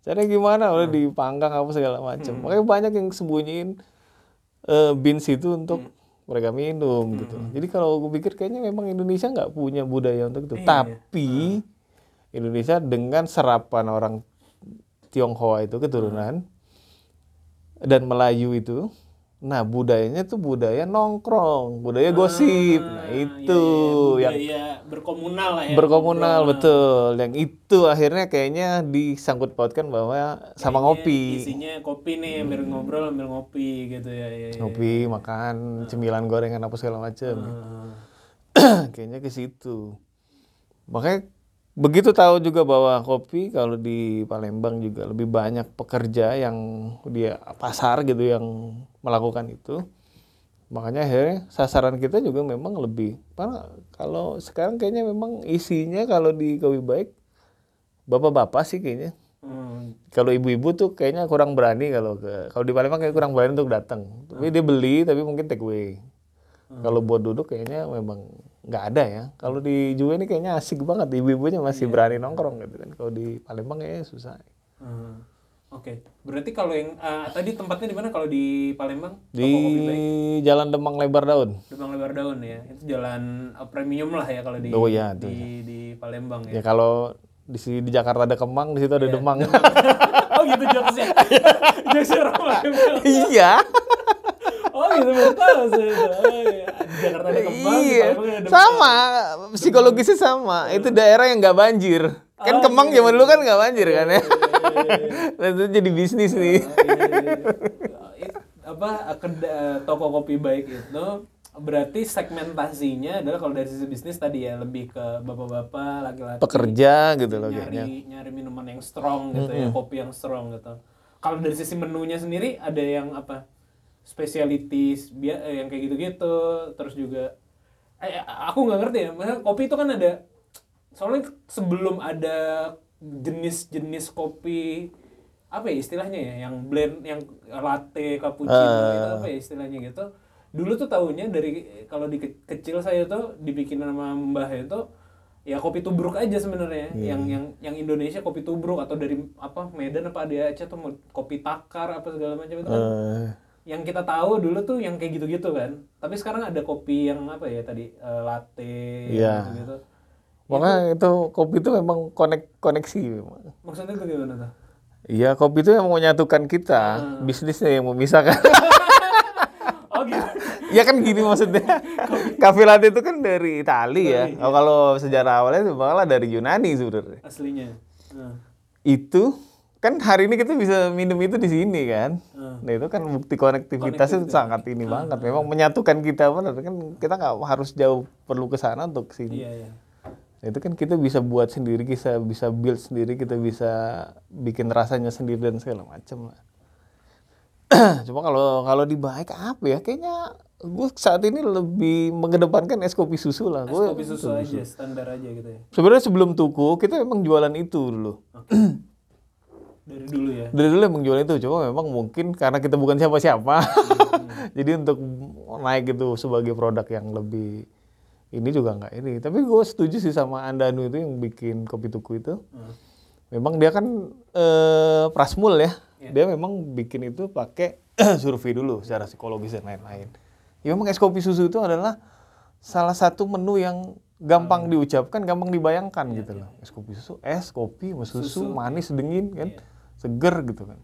Caranya gimana udah dipanggang apa segala macam. Makanya banyak yang sembunyiin eh, beans itu untuk mereka minum gitu. Jadi kalau gue pikir kayaknya memang Indonesia nggak punya budaya untuk itu. Tapi Indonesia dengan serapan orang Tionghoa itu keturunan dan Melayu itu, nah budayanya tuh budaya nongkrong, budaya gosip. Nah iya, itu iya, yang budaya berkomunal lah ya berkomunal betul. Yang itu akhirnya kayaknya disangkut pautkan bahwa sama Kayaknya ngopi. isinya kopi nih ambil ngobrol ambil ngopi gitu ya, ya, ya. Ngopi, makan, cemilan gorengan apa segala macam. Ah. kayaknya ke situ. Makanya begitu tahu juga bahwa kopi kalau di Palembang juga lebih banyak pekerja yang dia pasar gitu yang melakukan itu. Makanya akhirnya sasaran kita juga memang lebih karena kalau sekarang kayaknya memang isinya kalau di Kopi Baik bapak-bapak sih kayaknya. Hmm. Kalau ibu-ibu tuh kayaknya kurang berani kalau ke kalau di Palembang kayak kurang berani untuk datang. Tapi dia beli tapi mungkin take away. Kalau buat duduk kayaknya memang nggak ada ya. Kalau di Juwe ini kayaknya asik banget. Ibu-ibunya masih berani nongkrong gitu kan. Kalau di Palembang kayaknya susah. Hmm. Oke, berarti kalau yang ah, tadi tempatnya di mana kalau di Palembang? Di. Jalan Demang Lebar Daun. Demang Lebar Daun ya. Itu jalan ah, premium lah ya kalau di Oh iya, di, di Palembang Ya ya. kalau di sini di Jakarta ada Kemang, di situ ada Demang. oh gitu jokesnya. Jokesnya iya. Oh gitu baru tahu saya itu. Oh, iya. Jakarta ada kembang, iya. Ada Sama, psikologisnya sama. Itu daerah yang nggak banjir. Kan Oh, Kemang iya, zaman dulu kan nggak banjir kan ya. iya, iya. Itu jadi bisnis nih. Iya, apa keda- toko kopi baik itu berarti segmentasinya adalah kalau dari sisi bisnis tadi ya lebih ke bapak-bapak laki-laki Pekerja gitu loh kayaknya. nyari nyari minuman yang strong gitu ya kopi yang strong gitu kalau dari sisi menunya sendiri ada yang apa spesialitis bia- eh, yang kayak gitu-gitu terus juga eh, aku nggak ngerti ya maksudnya kopi itu kan ada soalnya sebelum ada jenis-jenis kopi apa ya istilahnya ya yang blend yang latte cappuccino Ah. itu apa ya istilahnya gitu dulu tuh tahunya dari kalau di ke- kecil saya tuh dibikin sama mbah itu ya kopi tubruk aja sebenarnya Iya. yang yang yang Indonesia kopi tubruk atau dari apa Medan apa ada Aceh tuh kopi takar apa segala macam itu kan Eh, yang kita tahu dulu tuh yang kayak gitu-gitu kan tapi sekarang ada kopi yang apa ya tadi eh, latte Iya. gitu makanya itu kopi itu memang konek koneksi memang. maksudnya itu gimana tuh Iya, kopi itu yang menyatukan kita, bisnisnya yang memisahkan. oh gitu ya kan gini maksudnya. Cafe latte itu kan dari Itali ya. Oh, kalau sejarah awalnya itu malah dari Yunani sebenarnya. aslinya Nah. Itu kan hari ini kita bisa minum itu di sini kan. Hmm. Nah itu kan bukti konektivitas itu sangat ini banget. Memang menyatukan kita benar kan kita nggak harus jauh perlu ke sana untuk ke sini. iya iya Nah, itu kan kita bisa buat sendiri, kita bisa build sendiri, kita bisa bikin rasanya sendiri dan segala macam lah. Cuma kalau kalau di baik apa ya? Kayaknya gue saat ini lebih mengedepankan es kopi susu lah. es kopi susu aja standar aja gitu ya sebenarnya sebelum tuku kita memang jualan itu dulu. dari dulu ya Dari dulu emang jualan itu. Cuma memang mungkin karena kita bukan siapa-siapa. Jadi untuk naik itu sebagai produk yang lebih ini juga nggak ini. Tapi gue setuju sih sama Andanu itu yang bikin kopi tuku itu. Memang dia kan eh, prasmul ya. Dia memang bikin itu pakai survei dulu secara psikologis dan lain-lain. Ya memang es kopi susu itu adalah salah satu menu yang gampang diucapkan, gampang dibayangkan gitu loh. Es kopi susu, es kopi, sama susu, manis, dingin kan, seger gitu kan.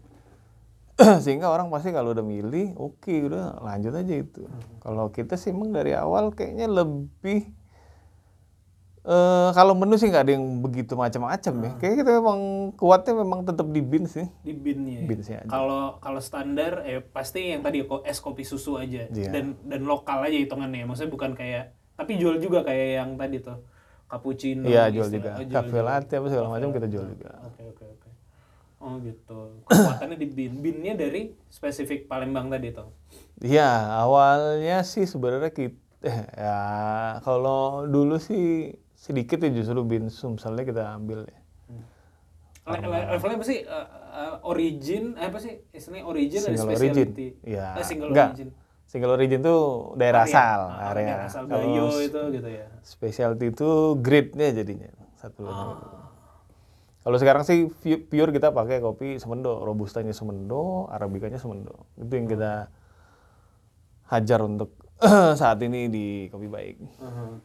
Sehingga orang pasti kalau udah milih, oke udah lanjut aja itu. Kalau kita sih emang dari awal kayaknya lebih Eh kalau menu sih nggak ada yang begitu macam-macam Hmm. ya. Kayaknya kita memang kuatnya memang tetap di bin sih. di binnya. Beansnya aja. Kalau kalau standar eh pasti yang tadi kok es kopi susu aja Iya. dan dan lokal aja hitungannya. Maksudnya bukan kayak tapi jual juga kayak yang tadi tuh cappuccino. Iya jual istilah- juga. oh, jual Cafe latte apa segala macam kita jual juga. Oke oke oke. Oh gitu. Kekuatannya di bin. Binnya dari spesifik Palembang tadi tuh. Iya awalnya sih sebenarnya kita ya kalau dulu sih sedikit ya justru bin sumselnya kita ambil ya. Le- le- levelnya apa sih? Eh, eh, origin, eh, apa sih? Istilahnya origin ada Single origin. specialty. Iya. Eh, single Enggak. origin. Single origin tuh daerah Area. asal, Ah, area. daerah asal s- itu gitu ya. Specialty itu grade-nya jadinya satu. Ah. Kalau sekarang sih pu- pure kita pakai kopi semendo, robustanya semendo, arabikanya semendo. Itu yang kita hajar untuk saat ini di kopi baik. Uh-huh.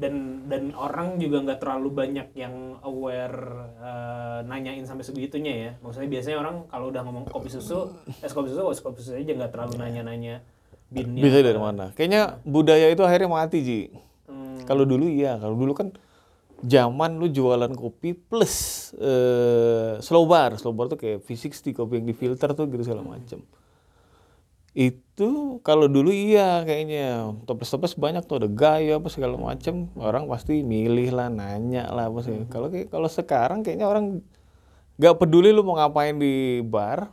Dan dan orang juga nggak terlalu banyak yang aware eh, nanyain sampai segitunya ya. Maksudnya biasanya orang kalau udah ngomong kopi susu, es kopi susu, es kopi susu aja nggak terlalu nanya-nanya binnya. Bisa dari mana? Kayaknya budaya itu akhirnya mati, Ji. Hmm. Kalau dulu iya, kalau dulu kan zaman lu jualan kopi plus eh, slow bar. Slow bar tuh kayak V60 kopi yang difilter tuh gitu segala macam. Itu kalau dulu iya kayaknya toples-toples banyak tuh ada gaya apa segala macam. Orang pasti milih lah, nanya lah apa sih. Kalau kayak kalau sekarang kayaknya orang nggak peduli lu mau ngapain di bar.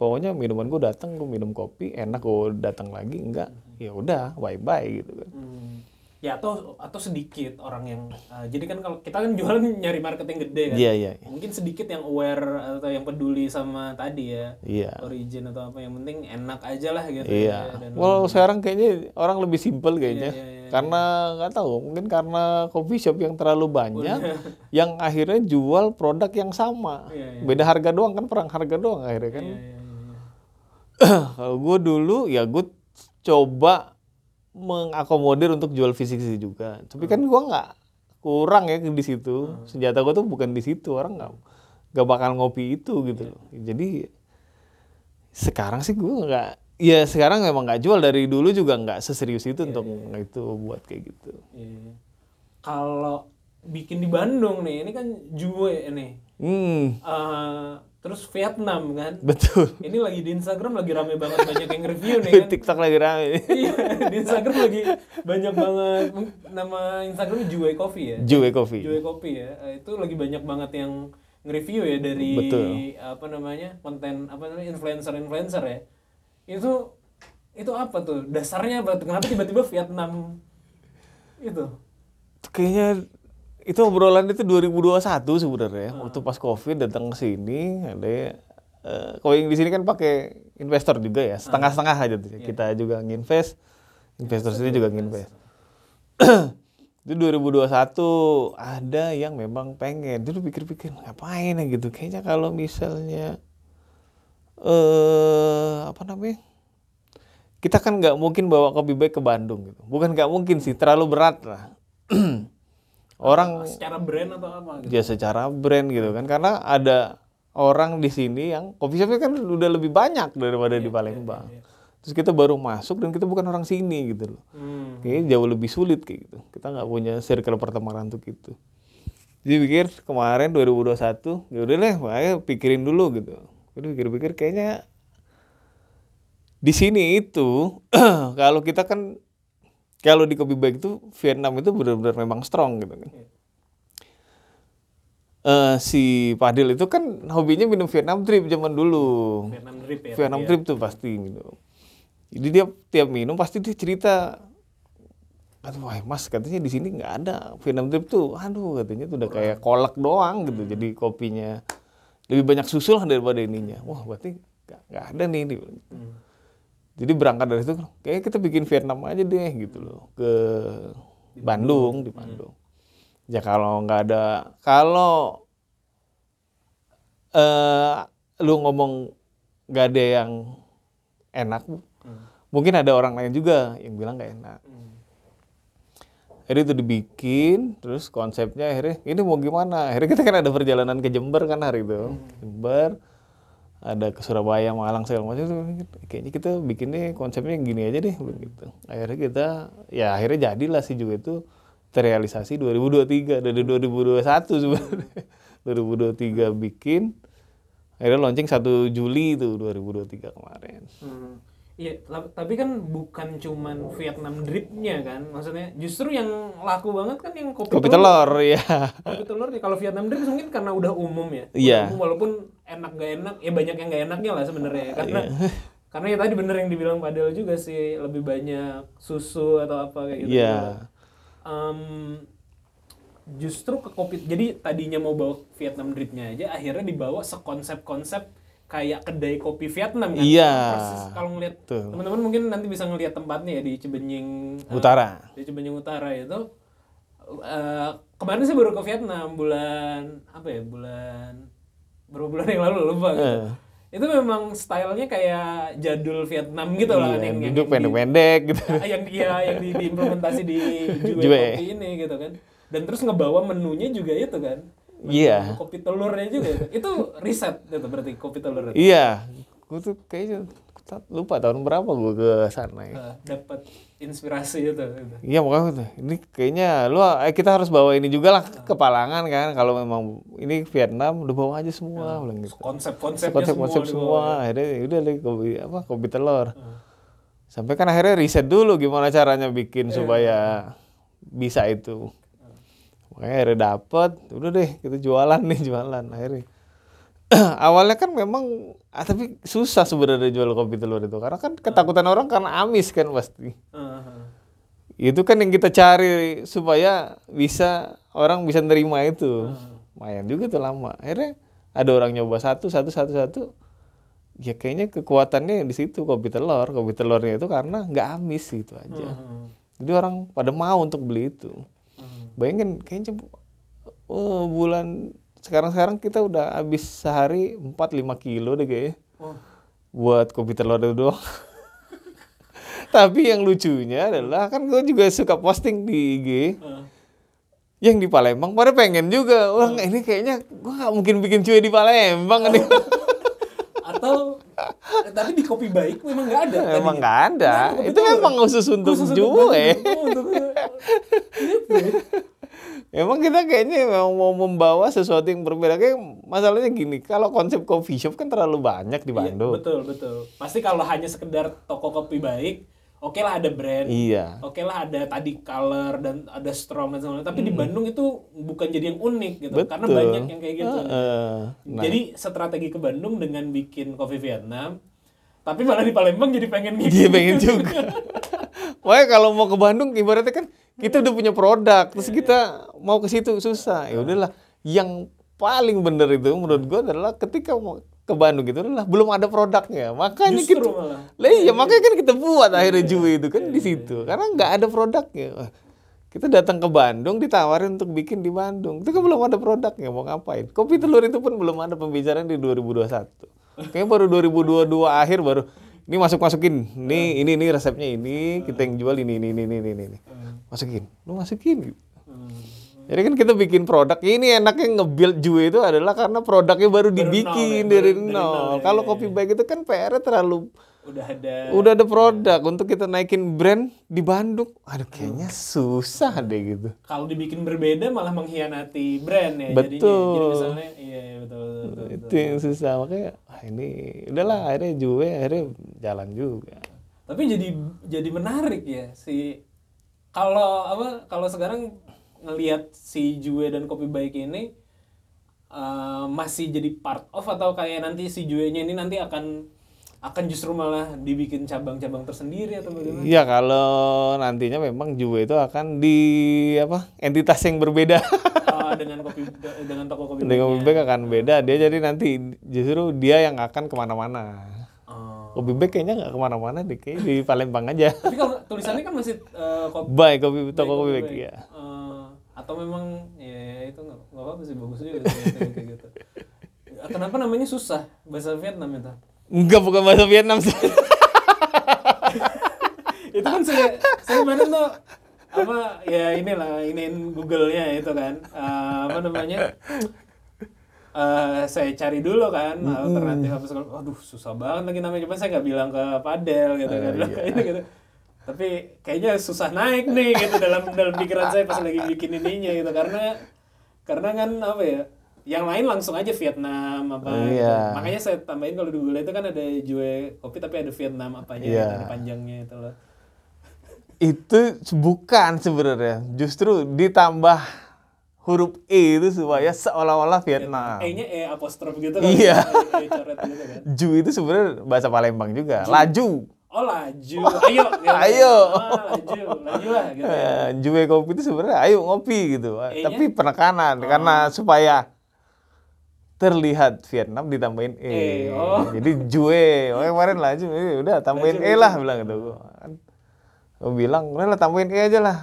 Pokoknya minuman gue datang, gue minum kopi, enak gue datang lagi, enggak, ya udah, bye bye gitu kan. Hmm. Ya atau atau sedikit orang yang eh, jadi kan kalau kita kan jualan nyari market yang gede kan. Iya iya Mungkin sedikit yang aware atau yang peduli sama tadi ya. iya. Origin atau apa yang penting enak aja lah gitu. Iya. ya. Dan Well sekarang kayaknya orang lebih simpel kayaknya. Iya, iya, iya, karena nggak tahu, mungkin karena coffee shop yang terlalu banyak, yang akhirnya jual produk yang sama. Iya, iya. Beda harga doang kan, perang harga doang akhirnya kan. Iya, iya, iya. Kalau gue dulu ya gue coba mengakomodir untuk jual fisik sih juga. Tapi kan gue nggak kurang ya di situ. Senjata gue tuh bukan di situ. Orang nggak nggak bakal ngopi itu gitu. loh. Jadi sekarang sih gue nggak. Ya sekarang memang nggak jual dari dulu juga nggak seserius itu untuk itu buat kayak gitu. Iya. Kalau bikin di Bandung nih, ini kan Jue nih. Hmm, Eh, terus Vietnam kan. betul. Ini lagi di Instagram lagi rame banget banyak yang review nih kan. TikTok lagi rame. Iya, di Instagram lagi banyak banget nama Instagram Jue Coffee ya. Jue Coffee. Jue Coffee ya. Eh, Itu lagi banyak banget yang nge-review ya dari Betul. apa namanya? konten apa namanya? influencer-influencer ya. Itu itu apa tuh? Dasarnya apa? Kenapa tiba-tiba Vietnam itu? kayaknya itu obrolan itu 2021 sebenarnya waktu pas covid datang ke sini ada kalau yang di sini kan pakai investor juga ya setengah-setengah aja tuh. Kita juga nginvest investor sini juga nginvest. Itu 2021 ada yang memang pengen. Dulu pikir-pikir ngapain ya gitu? Kayaknya kalau misalnya eh apa namanya kita kan nggak mungkin bawa kopi baik ke Bandung gitu. Bukan nggak mungkin sih terlalu berat lah orang Secara brand atau apa gitu? ya secara brand gitu kan. Karena ada orang di sini yang coffee shopnya kan udah lebih banyak daripada di Palembang. terus kita baru masuk dan kita bukan orang sini gitu loh. Hmm. kayaknya jauh lebih sulit kayak gitu. Kita nggak punya circle pertemanan untuk itu. Jadi pikir kemarin 2021 ya udah deh ayo pikirin dulu gitu. Jadi pikir-pikir kayaknya di sini itu kalau kita kan kalau di kopi baik itu Vietnam itu benar-benar memang strong gitu kan Eh, si Padil itu kan hobinya minum Vietnam Trip zaman dulu Vietnam drip ya. Vietnam Trip tuh pasti minum. Jadi dia tiap minum pasti dia cerita, aduh wah mas katanya di sini nggak ada Vietnam Trip tuh, aduh katanya tuh udah kayak kolak doang gitu. Jadi kopinya lebih banyak susu lah daripada ininya. Wah berarti nggak ada nih. Bilang gitu. Jadi berangkat dari itu, kayak kita bikin Vietnam aja deh gitu loh ke Bandung di Bandung. Ya kalau nggak ada, kalau eh lu ngomong nggak ada yang enak, mungkin ada orang lain juga yang bilang nggak enak. Akhirnya itu dibikin, terus konsepnya akhirnya ini mau gimana? Akhirnya kita kan ada perjalanan ke Jember kan hari itu, Jember, ada ke Surabaya, Malang segala macam. Terus Kayaknya kita bikinnya konsepnya gini aja deh, gitu. Akhirnya kita, ya akhirnya jadilah sih juga itu terrealisasi 2023 dari 2021 sebenarnya 2023 bikin akhirnya launching 1 Juli itu 2023 kemarin Hmm. Iya, tapi kan bukan cuman Vietnam dripnya kan, maksudnya justru yang laku banget kan yang kopi, kopi telur ya Kopi telur nih, kalau Vietnam drip mungkin karena udah umum ya. Iya. umum, walaupun enak gak enak, ya banyak yang gak enaknya lah sebenarnya. Iya. Karena karena ya tadi bener yang dibilang Padel juga sih, lebih banyak susu atau apa kayak gitu. Iya. Em, justru ke kopi, jadi tadinya mau bawa Vietnam dripnya aja, akhirnya dibawa sekonsep-konsep kayak kedai kopi Vietnam kan. Iya. Persis kalau ngeliat teman-teman mungkin nanti bisa ngeliat tempatnya ya di Cibenying eh, Utara. di Cibenying Utara itu eh, kemarin saya baru ke Vietnam bulan apa ya bulan berapa bulan yang lalu lupa gitu. Eh. itu memang stylenya kayak jadul Vietnam gitu lah Iya, yang yang duduk pendek-pendek gitu yang iya yang di, diimplementasi di Jue. Kopi ini gitu kan dan terus ngebawa menunya juga itu kan Iya. kopi telurnya juga itu, itu riset itu berarti kopi telur itu iya gue tuh kayaknya lupa tahun berapa gue ke sana ya Eh, dapat inspirasi itu, gitu. Iya makanya tuh, ini kayaknya lu eh, kita harus bawa ini juga lah ke Palangan kan kalau memang ini Vietnam udah bawa aja semua bilang gitu. konsep-konsepnya Konsep-konsep semua, semua, akhirnya ya udah deh kopi apa kopi telur. Sampai kan akhirnya riset dulu gimana caranya bikin supaya bisa itu. Makanya akhirnya dapet, udah deh kita jualan nih jualan akhirnya. Awalnya kan memang ah, tapi susah sebenarnya jual kopi telur itu. Karena kan ketakutan orang karena amis kan pasti. Heeh. itu kan yang kita cari supaya bisa orang bisa nerima itu. Lumayan juga tuh lama. Akhirnya ada orang nyoba satu satu satu satu. Ya kayaknya kekuatannya di situ kopi telur. Kopi telurnya itu karena nggak amis gitu aja. Jadi orang pada mau untuk beli itu. Bayangin kayaknya oh, bulan sekarang sekarang kita udah habis sehari 4-5 kilo deh kayaknya. Wah. buat kopi telur itu doang. Tapi yang lucunya adalah kan gue juga suka posting di IG yang di Palembang pada pengen juga. Wah ini kayaknya gue nggak mungkin bikin cuy di Palembang nih. Atau eh, tapi di kopi baik memang nggak ada tadi. emang nggak ada. Kopi itu memang khusus untuk Khusus untuk untuk- ya. Emang kita kayaknya memang mau membawa sesuatu yang berbeda kayak masalahnya gini kalau konsep coffee shop kan terlalu banyak di Iya, Bandung betul betul pasti kalau hanya sekedar toko kopi baik oke lah ada brand iya oke lah ada tadi color dan ada strong dan sebagainya tapi di Bandung itu bukan jadi yang unik gitu karena Betul. banyak yang kayak gitu Heeh. Nah. jadi strategi ke Bandung dengan bikin kopi Vietnam tapi malah di Palembang jadi pengen gitu Dia pengen juga. Makanya kalau mau ke Bandung ibaratnya kan kita udah punya produk, terus kita mau ke situ susah. Ya udahlah, yang paling bener itu menurut gua adalah ketika mau ke Bandung itu adalah belum ada produknya. Makanya Justru kita malah. Lah iya, makanya kan kita buat akhirnya Jui itu kan di situ. Karena nggak ada produknya. Kita datang ke Bandung ditawarin untuk bikin di Bandung. Itu kan belum ada produknya, mau ngapain? Kopi telur itu pun belum ada pembicaraan di 2021. Kayaknya baru 2022 akhir baru ini masuk masukin. Nih ini ini resepnya ini, kita yang jual ini ini ini ini ini. ini. Masukin. Lu masukin. Jadi kan kita bikin produk. Ini enaknya nge-build Jui itu adalah karena produknya baru dibikin ya, dari dari- nol. Kalau kopi baik itu kan PR-nya terlalu udah ada udah ada produk untuk kita naikin brand di Bandung. Aduh kayaknya susah deh gitu. kalau dibikin berbeda malah mengkhianati brand ya Betul. jadinya jadi misalnya iya iya, betul betul, betul, betul. Itu yang susah makanya wah ini udahlah akhirnya Juve akhirnya jalan juga. tapi jadi jadi menarik ya si kalau apa kalau sekarang ngelihat si Jue dan kopi baik ini eh, masih jadi part of atau kayak nanti si Jue-nya ini nanti akan akan justru malah dibikin cabang-cabang tersendiri atau bagaimana? Iya kalau nantinya memang Juve itu akan di apa entitas yang berbeda. Ah, dengan kopi dengan toko kopi Dengan. Kopi Bag akan beda. Dia jadi nanti justru dia yang akan ke mana-mana. Oh. Kopi Bag kayaknya nggak ke mana-mana deh, kayak di Palembang aja. Tapi kalau tulisannya kan masih eh, kopi Baik kopi toko kopi Bag ya. Eh, atau memang ya itu nggak apa-apa sih bagus juga kayak kayak gitu. Kenapa namanya susah bahasa Vietnam itu? Enggak bukan bahasa Vietnam sih. itu kan saya saya kemarin tuh apa ya inilah iniin Google-nya itu kan. Eh, apa namanya? Eh, saya cari dulu kan alternatif apa segala aduh susah banget lagi namanya. Cuma saya nggak bilang ke Padel gitu kan iya. Gitu. Tapi kayaknya susah naik nih gitu dalam dalam pikiran saya pas lagi bikin ininya gitu. Karena karena kan apa ya yang lain langsung aja Vietnam apa gitu. Iya. makanya saya tambahin kalau di Google itu kan ada Jue kopi tapi ada Vietnam apanya Iya. ada panjangnya itu loh itu bukan sebenarnya justru ditambah huruf E itu supaya seolah-olah Vietnam E-nya E apostrof gitu kan Iya. E coret gitu kan Ju itu sebenarnya bahasa Palembang juga laju oh laju ayo gitu. Ayo. ah, laju laju lah gitu Eh, Jue kopi itu sebenarnya ayo ngopi gitu E-nya? tapi penekanan karena supaya terlihat Vietnam ditambahin E, E, oh. jadi Jue. Oh kemarin laju eh, udah tambahin E lah bilang gitu. Kan gua bilang udah lah tambahin E aja lah.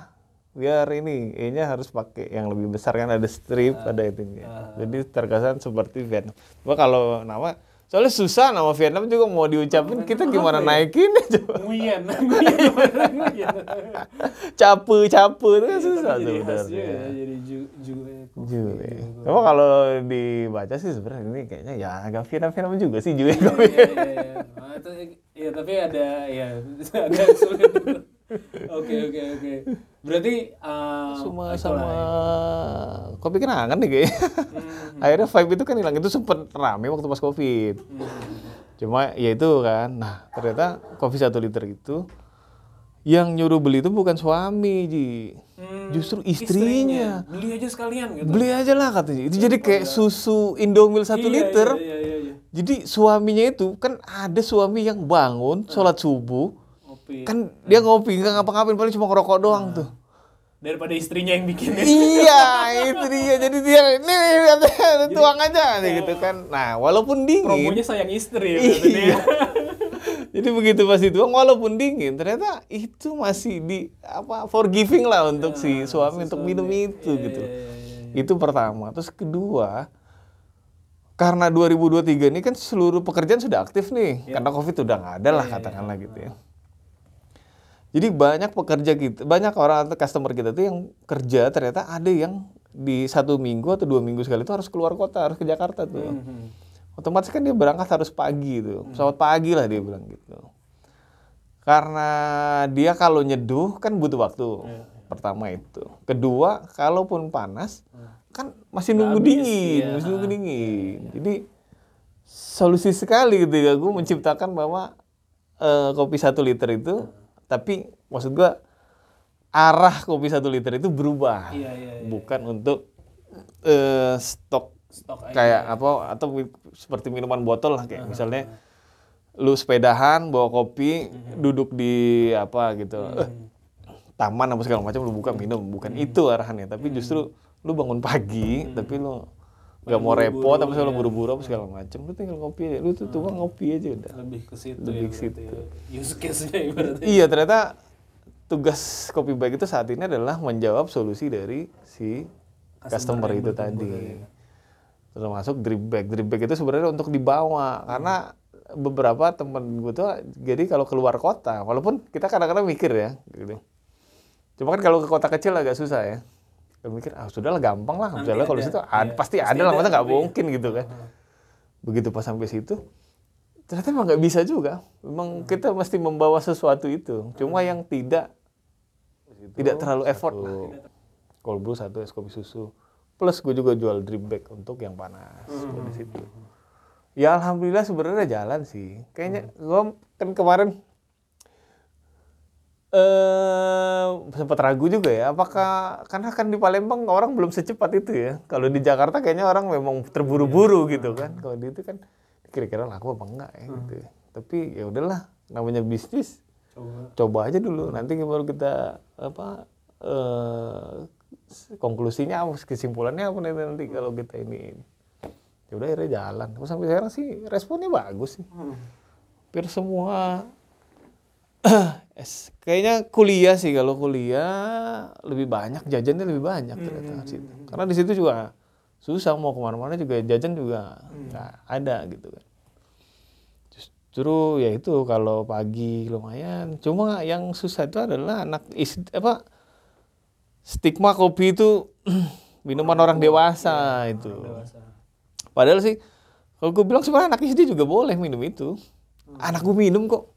Biar ini E-nya harus pakai yang lebih besar kan ada strip Ah. ada itu jadi terkesan seperti Vietnam. Gua kalau nama soalnya susah nama Vietnam juga mau diucapin kita gimana naikinnya coba Nguyen, Nguyen, Nguyen. cape cape itu kan Iya, susah tapi jadi juga sebenarnya ya, jadi ju, ju, Jue. Cuma kalau dibaca sih sebenarnya ini kayaknya ya agak Vietnam-Vietnam juga sih Jue. Iya, iya, iya. Nah, itu, ya, tapi ada, ya, agak sulit. Oke, oke, oke. Berarti, uh, Sama itulah sama ya. kopi kenangan nih kayaknya. Hmm. Akhirnya vibe itu kan hilang. Itu sempet rame waktu pas covid. Hmm. Cuma ya itu kan. Nah ternyata kopi satu liter itu yang nyuruh beli itu bukan suami Ji. Hmm, Justru istrinya. Beli aja sekalian gitu. Beli aja lah katanya. Itu jadi kayak susu Indomil satu Iya, liter. Iya, iya, iya, iya. Jadi suaminya itu kan ada suami yang bangun sholat subuh Kopi. kan dia ngopi nggak ngapa-ngapain paling cuma ngerokok doang tuh. Daripada istrinya yang bikin. Ya. iya itu dia. Jadi dia ini katanya tuang aja nih gitu kan. Nah walaupun dingin. Promonya sayang istri ya. Iya. jadi begitu pas dituang walaupun dingin ternyata itu masih di apa forgiving lah untuk si suami untuk minum itu gitu. iya, iya, itu pertama. Terus kedua karena 2023 ini kan seluruh pekerjaan sudah aktif nih. Karena covid udah nggak ada lah katakanlah gitu ya jadi banyak pekerja kita banyak orang atau customer kita tuh yang kerja ternyata ada yang di satu minggu atau dua minggu sekali itu harus keluar kota harus ke Jakarta tuh. Hmm. otomatis kan dia berangkat harus pagi tuh. Pesawat pagi lah dia bilang gitu. Karena dia kalau nyeduh kan butuh waktu pertama itu. Kedua kalaupun panas kan masih nunggu habis, dingin iya. masih nunggu dingin. Jadi solusi sekali gitu ya gue menciptakan bahwa eh, kopi satu liter itu tapi maksud gua arah kopi satu liter itu berubah. Iya, iya, iya. bukan untuk eh, stok Stok aja. kayak apa atau seperti minuman botol lah kayak misalnya lu sepedahan bawa kopi duduk di apa gitu. Eh, taman apa segala macam lu buka minum. Bukan itu arahannya. Tapi justru lu bangun pagi tapi lu nggak mau repot apa segala buru-buru apa segala macam lu tinggal ngopi aja. Lu tuh tuang ngopi aja udah. lebih ke situ Lebih ya, ke berarti ya. use case-nya ibaratnya. iya ternyata tugas kopi baik itu saat ini adalah menjawab solusi dari si customer, itu tadi. termasuk drip bag. Drip bag itu sebenarnya untuk dibawa. Karena beberapa temen gue tuh jadi kalau keluar kota walaupun kita kadang-kadang mikir ya gitu. Cuma kan kalau ke kota kecil agak susah ya kalau mikir ah sudahlah gampang lah. Misalnya kalau ada, situ iya. ada, pasti Pasti ada lah masa nggak tapi ya. mungkin gitu kan. Begitu pas sampai situ ternyata emang nggak bisa juga. Memang kita mesti membawa sesuatu itu. Cuma yang tidak tidak terlalu effort lah. Cold brew satu es kopi susu. Plus gue juga jual drip bag untuk yang panas. Buat di situ. Ya alhamdulillah sebenarnya jalan sih. Kayaknya gue kan kemarin eh sempat ragu juga ya apakah karena kan di Palembang orang belum secepat itu ya. Kalau di Jakarta kayaknya orang memang terburu-buru gitu kan. Kalau di itu kan kira-kira laku apa enggak ya gitu ya. tapi ya udahlah namanya bisnis Coba. coba aja dulu. Nanti baru kita apa eh konklusinya apa kesimpulannya apa nanti, nanti kalau kita ini. Ya udah akhirnya jalan. Terus sampai sekarang sih responnya bagus sih. Hampir semua kayaknya kuliah sih kalau kuliah lebih banyak jajannya lebih banyak ternyata di situ. karena di situ juga susah mau ke mana-mana juga jajan juga nggak ada gitu kan. Justru ya itu kalau pagi lumayan. Cuma yang susah itu adalah anak is apa stigma kopi itu minuman orang dewasa itu. padahal sih kalau gue bilang sebenarnya anak SD juga boleh minum itu. Anak gue minum kok. Iya.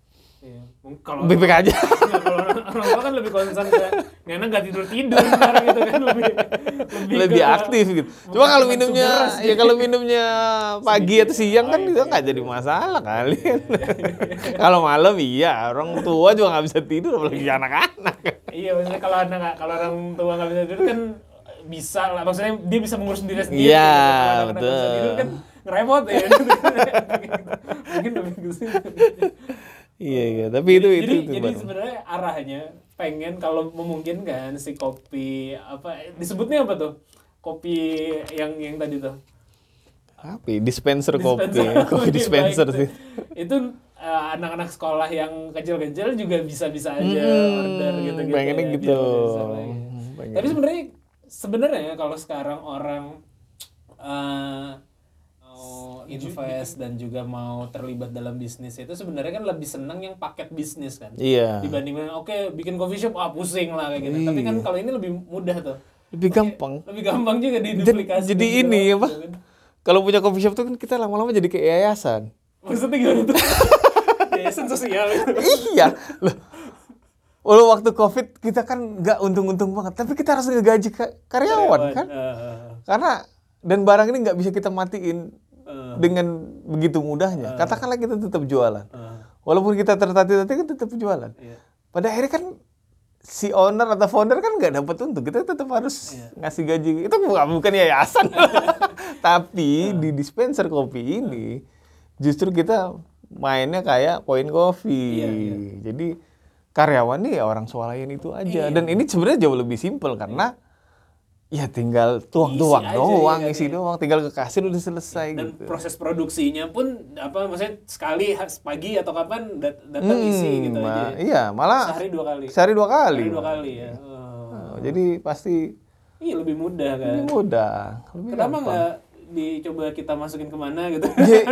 Kalau bebek aja Nggak, kalau orang tua kan lebih concern ke Ngana nggak tidur tidur sekarang gitu kan lebih lebih, lebih ke- aktif gitu. Cuma kalau minumnya ya kalau minumnya pagi atau siang kan Oh, itu iya, nggak jadi masalah kali. kalau malam iya orang tua juga nggak bisa tidur apalagi anak-anak. iya maksudnya kalau anak kalau orang tua nggak bisa tidur kan bisa lah maksudnya dia bisa mengurus diri sendiri Iya, gitu. Betul. tidur kan ngerepot ya mungkin lebih. Iya iya, tapi itu jadi, itu, itu jadi sebenarnya arahnya pengen kalau memungkinkan si kopi apa disebutnya apa tuh kopi yang yang tadi tuh apa ya? dispenser kopi, kopi dispenser sih. itu eh, anak-anak sekolah yang kecil-kecil juga bisa-bisa aja Hmm, order gitu-gitu pengennya ya, gitu. ya. Pengen. tapi sebenarnya sebenarnya kalau sekarang orang eh, mau invest dan juga mau terlibat dalam bisnis itu sebenarnya kan lebih senang yang paket bisnis kan Iya. dibandingkan oke bikin coffee shop ah pusing lah kayak gitu tapi kan kalau ini lebih mudah tuh Lebih gampang. lebih gampang juga Jadi, diduplikasi jadi dan ini apa? kan. Kalau punya coffee shop tuh kan kita lama-lama jadi kayak yayasan. maksudnya gimana tuh yayasan sosial iya. Loh. Walau waktu covid kita kan nggak untung-untung banget, tapi kita harus ngegaji ka- karyawan kan? Eh, Karena dan barang ini nggak bisa kita matiin eh, dengan begitu mudahnya. Katakanlah kita tetap jualan. eh, Walaupun kita tertati-tati kan tetap jualan. iya. Pada akhirnya kan si owner atau founder kan nggak dapat untung. Kita tetap harus ngasih gaji. Itu bukan bukan yayasan. Tapi di dispenser kopi ini justru kita mainnya kayak poin kopi. Iya, iya. Jadi karyawan nih ya orang swalayan itu aja. Dan ini sebenarnya jauh lebih simpel karena ya tinggal tuang-tuang aja, doang, iya, isi iya. doang, tinggal ke kasir udah selesai dan gitu. proses produksinya pun apa maksudnya sekali pagi atau kapan dat- datang isi gitu Hmm, aja ma- Iya, malah sehari dua kali sehari dua kali. sehari dua kali ya Oh. Oh, jadi pasti iya lebih mudah kan lebih mudah. Lebih kenapa nggak dicoba kita masukin ke mana gitu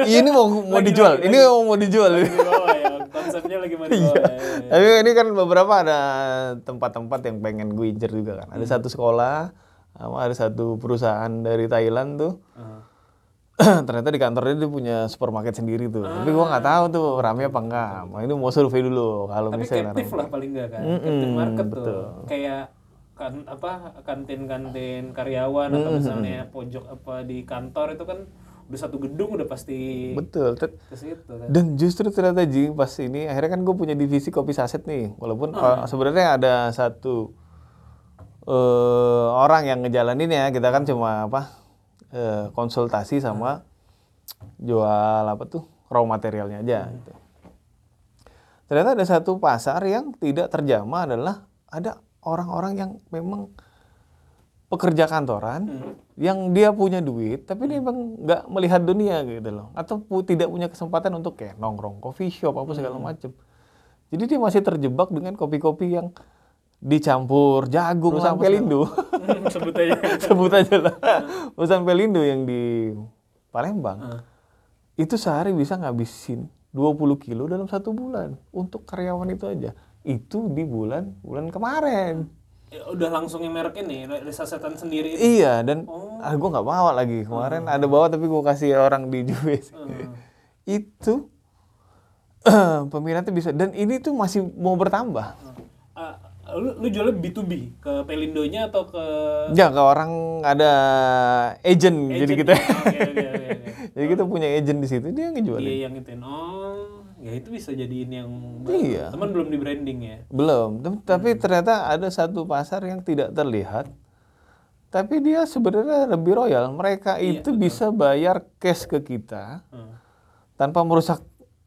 Ya, ini mau mau Lagi, dijual. lagi, ini lagi. mau mau dijual. Lagi di bawah ya konsepnya lagi mau di bawah ya, ya, ya. Tapi ini kan beberapa ada tempat-tempat yang pengen gue incer juga kan. Ada Hmm. satu sekolah, sama ada satu perusahaan dari Thailand tuh. Ah. Ternyata di kantornya dia punya supermarket sendiri tuh. Tapi gua nggak tahu tuh rame apa enggak. Nah, ini mau survei dulu kalau tapi misalnya captive rame. lah paling nggak kan Mm-mm, captive market betul. tuh kayak kan apa kantin-kantin karyawan atau misalnya pojok apa di kantor itu kan udah satu gedung udah pasti Betul. Ke situ kan Dan justru ternyata Ji pas ini akhirnya kan gue punya divisi kopi saset nih. Walaupun uh, sebenarnya ada satu eh orang yang ngejalanin ya. Kita kan cuma apa eh, konsultasi sama jual apa tuh raw materialnya aja. Gitu. Ternyata ada satu pasar yang tidak terjamah adalah ada orang-orang yang memang pekerja kantoran yang dia punya duit tapi dia memang nggak melihat dunia gitu loh atau pu- tidak punya kesempatan untuk kayak nongkrong coffee shop apa segala macem jadi dia masih terjebak dengan kopi-kopi yang dicampur jagung sampai lindo Hmm, sebut aja. Sebut aja lah. Sampai lindo yang di Palembang. Itu sehari bisa ngabisin 20 kilo dalam satu bulan. Untuk karyawan itu aja. Itu di bulan bulan kemarin. Ya, udah langsung yang merek ini sasetan sendiri itu. Iya dan ah, gue nggak bawa lagi. Kemarin ada bawa tapi gue kasih orang di Juwes itu peminatnya bisa. Dan ini tuh masih mau bertambah. Ah, lu, lu jualnya B2B ke Pelindonya atau ke ya ke orang ada agent, jadi agent? kita Oke, oke, oke, oke. jadi kita punya agent di situ dia ngejualin Iya yang ituin. Oh, ya itu bisa jadiin yang Iya. Teman belum di branding ya. belum Tem- tapi ternyata ada satu pasar yang tidak terlihat tapi dia sebenarnya lebih royal mereka itu bisa bayar cash ke kita Hmm. tanpa merusak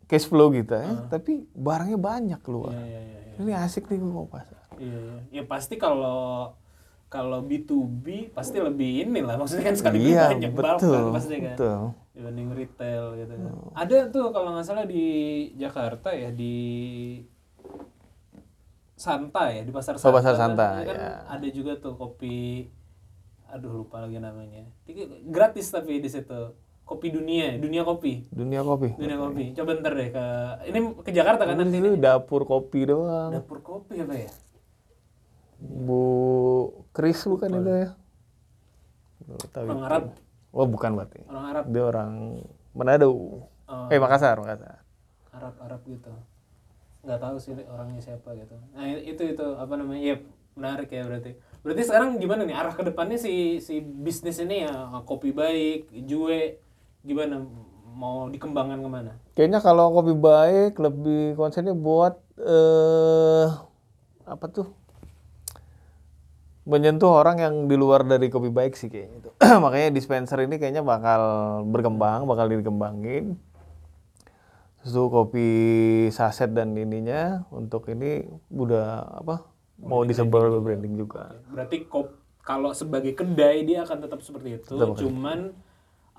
cash flow kita ya tapi barangnya banyak keluar Iya, iya, iya. ini asik nih gue mau pasar Iya, iya. Ya pasti kalau kalau B2B pasti lebih inilah maksudnya kan sekali Iya, banyak bulk betul, kan pasti kan. betul. Oh. Dibanding retail gitu kan. Ada tuh kalau nggak salah di Jakarta ya di Santa ya di pasar Santa. Oh, Pasar Santa, kan ya. ada juga tuh kopi aduh lupa lagi namanya. Ini Gratis tapi di situ. Kopi dunia, dunia kopi. dunia kopi Dunia kopi. Coba ntar deh ke ini ke Jakarta kan nanti dapur kopi doang dapur kopi apa ya? Bu Kris bukan itu ya tahu Orang itu. Arab. oh bukan berarti Orang Arab. dia orang Manado Oh. eh Makassar Makassar Arab Arab gitu. nggak tahu sih orangnya siapa gitu nah itu itu apa namanya ya menarik ya berarti berarti sekarang gimana nih arah ke depannya si si bisnis ini ya kopi baik jue gimana mau dikembangkan ke mana Kayaknya kalau kopi baik lebih konsennya buat eh apa tuh? Menyentuh orang yang di luar dari kopi baik sih kayaknya itu. Makanya dispenser ini kayaknya bakal berkembang, bakal dikembangin. Terus tuh kopi saset dan ininya untuk ini udah apa? Mau disebar branding juga. berarti kop kalau sebagai kedai dia akan tetap seperti itu Tetap. cuman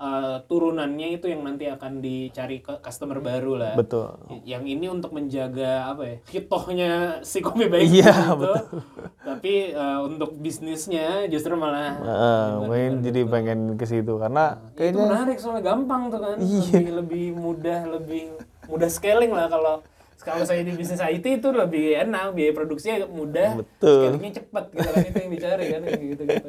eh, turunannya itu yang nanti akan dicari ke customer baru lah Betul. yang ini untuk menjaga apa ya hitohnya si kopi baik Iya, itu tapi eh, untuk bisnisnya justru malah Heeh, mungkin jadi pengen ke situ karena itu kayaknya menarik soalnya gampang tuh kan Iya. lebih lebih mudah lebih mudah scaling lah kalau kalau saya di bisnis IT itu lebih enak biaya produksinya mudah Betul. scalingnya cepat gitu kan itu yang dicari kan gitu gitu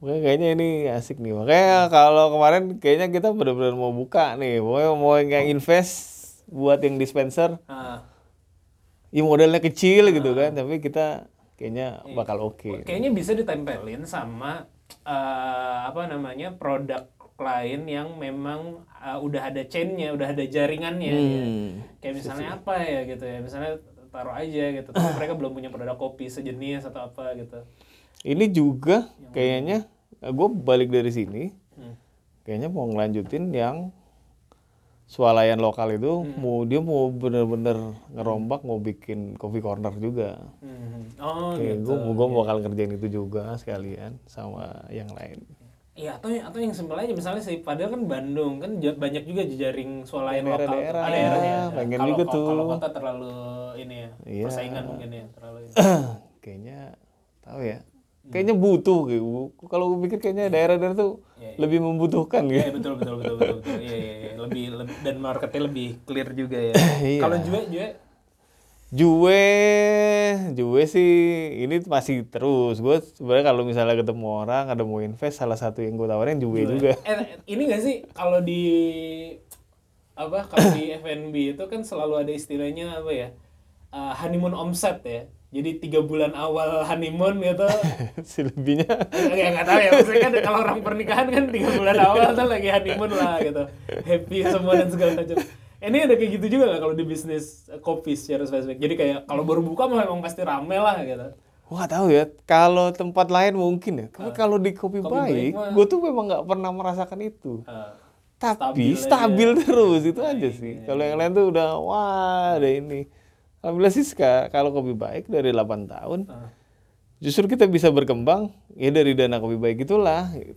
Makanya kayaknya ini asik nih. Makanya kalau kemarin kayaknya kita benar-benar mau buka nih. Pokoknya mau yang invest buat yang dispenser. nah, Ya modalnya kecil gitu kan. Tapi kita kayaknya bakal oke. kayaknya bisa ditempelin sama eh, apa namanya produk lain yang memang eh, udah ada chainnya udah ada jaringannya ya. Hmm. kayak misalnya apa ya gitu ya misalnya taruh aja gitu tapi mereka belum punya produk kopi sejenis atau apa gitu Ini juga kayaknya gue balik dari sini. Hmm. Kayaknya mau ngelanjutin yang swalayan lokal itu mau dia mau bener-bener ngerombak mau bikin coffee corner juga. Hmm. oh Kayak gitu gue gue bakal ngerjain itu juga sekalian sama yang lain. Iya atau atau yang simpel aja misalnya sih padahal kan Bandung kan banyak juga jejaring swalayan lokal tuh. Daerah-daerah, ada daerahnya pengen kalau juga tuh. kalau kota terlalu ini ya Iya. persaingan mungkin ya terlalu ini. kayaknya tahu ya. Kayaknya butuh gitu. Kalau gue pikir kayaknya daerah-daerah tuh Iya, iya. lebih membutuhkan gitu. betul betul betul betul betul iya iya iya. lebih, lebih dan marketnya lebih clear juga ya Iya. kalau Jue Jue Jue, Jue sih ini masih terus. Gue sebenarnya kalau misalnya ketemu orang ada mau invest, salah satu yang gue tawarin Jue juga. eh, ini gak sih kalau di apa kalau di F&B itu kan selalu ada istilahnya apa ya eh, honeymoon omset ya jadi tiga bulan awal honeymoon gitu Selebihnya ya nggak tahu ya maksudnya kan kalau orang pernikahan kan tiga bulan awal tuh lagi honeymoon lah gitu happy semua dan segala macam ini ada kayak gitu juga nggak kalau di bisnis kopi secara spesifik jadi kayak kalau baru buka mah memang pasti rame lah gitu Wah tahu ya, kalau tempat lain mungkin ya. Tapi kalau di kopi. Kopi baik, gue tuh memang nggak pernah merasakan itu. Eh, Tapi stabil stabil, aja. terus itu aja Baik, sih. iya, Kalau yang lain tuh udah wah ada ini. Alhamdulillah sih kalau kopi baik dari 8 tahun, Ah. justru kita bisa berkembang ya dari dana kopi baik itulah. gitu.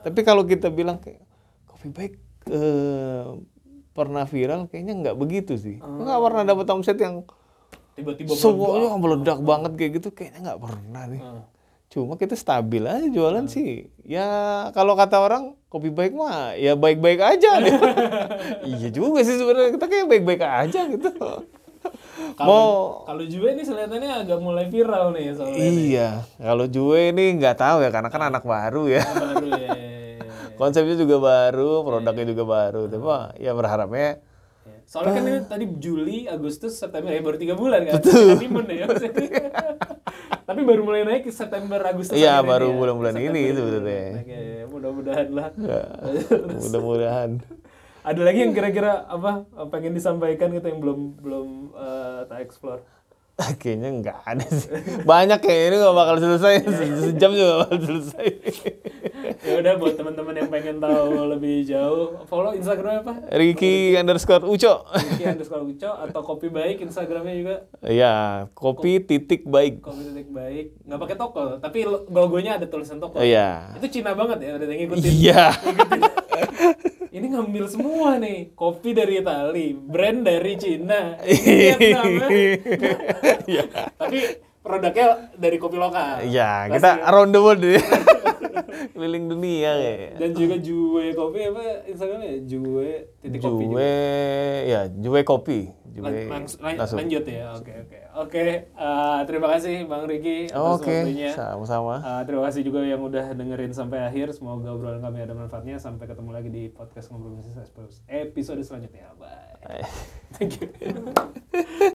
Tapi kalau kita bilang kayak kopi baik eh, pernah viral, kayaknya nggak begitu sih. Nggak pernah dapat omset yang tiba-tiba semuanya meledak banget kayak gitu, kayaknya nggak pernah nih. Ah. Cuma kita stabil aja jualan sih. Ya kalau kata orang kopi baik mah ya baik-baik aja. iya juga sih sebenarnya kita kayak baik-baik aja gitu. Kalau kalau Jue ini kelihatannya agak mulai viral nih soalnya. iya, kalau Jue ini nggak tahu ya karena kan anak baru ya. Baru ya. ya, ya, ya. Konsepnya juga baru, produknya juga baru. Tapi ya berharapnya Ya. Soalnya kan ini tadi Juli, Agustus, September ya baru tiga bulan kan. Betul. Honeymoon ya. Tapi baru mulai naik September Agustus. Iya, baru ya. bulan-bulan ini itu ya, ya. Mudah-mudahan lah. ya, mudah-mudahan. Ada lagi yang kira-kira apa pengen disampaikan gitu yang belum belum eh, tak explore. Kayaknya nggak ada sih. Banyak kayaknya ini nggak bakal selesai. Sejam juga bakal selesai. Ya udah buat teman-teman yang pengen tahu lebih jauh, follow Instagram apa? Ricky underscore Uco. Ricky underscore Uco atau kopi baik Instagramnya juga Iya, kopi titik baik. kopi titik baik nggak pakai toko tapi lo- logonya ada tulisan toko Iya. itu Cina banget ya ada yang ngikutin Iya. Ini ngambil semua nih kopi dari Itali brand dari Cina Iya. tapi produknya dari kopi lokal Iya, Pasti kita ya. around the world ya. Keliling dunia kayak. dan juga Jue kopi apa Instagramnya Jue titik kopi. Jue, ya Jue kopi. Jue langs- lanjut ya oke oke oke eh, terima kasih Bang Riki atas Oke, waktunya sama-sama. Uh, terima kasih juga yang udah dengerin sampai akhir. Semoga obrolan kami ada manfaatnya. Sampai ketemu lagi di podcast ngobrol bisnis episode selanjutnya. Bye. Eh. Thank you.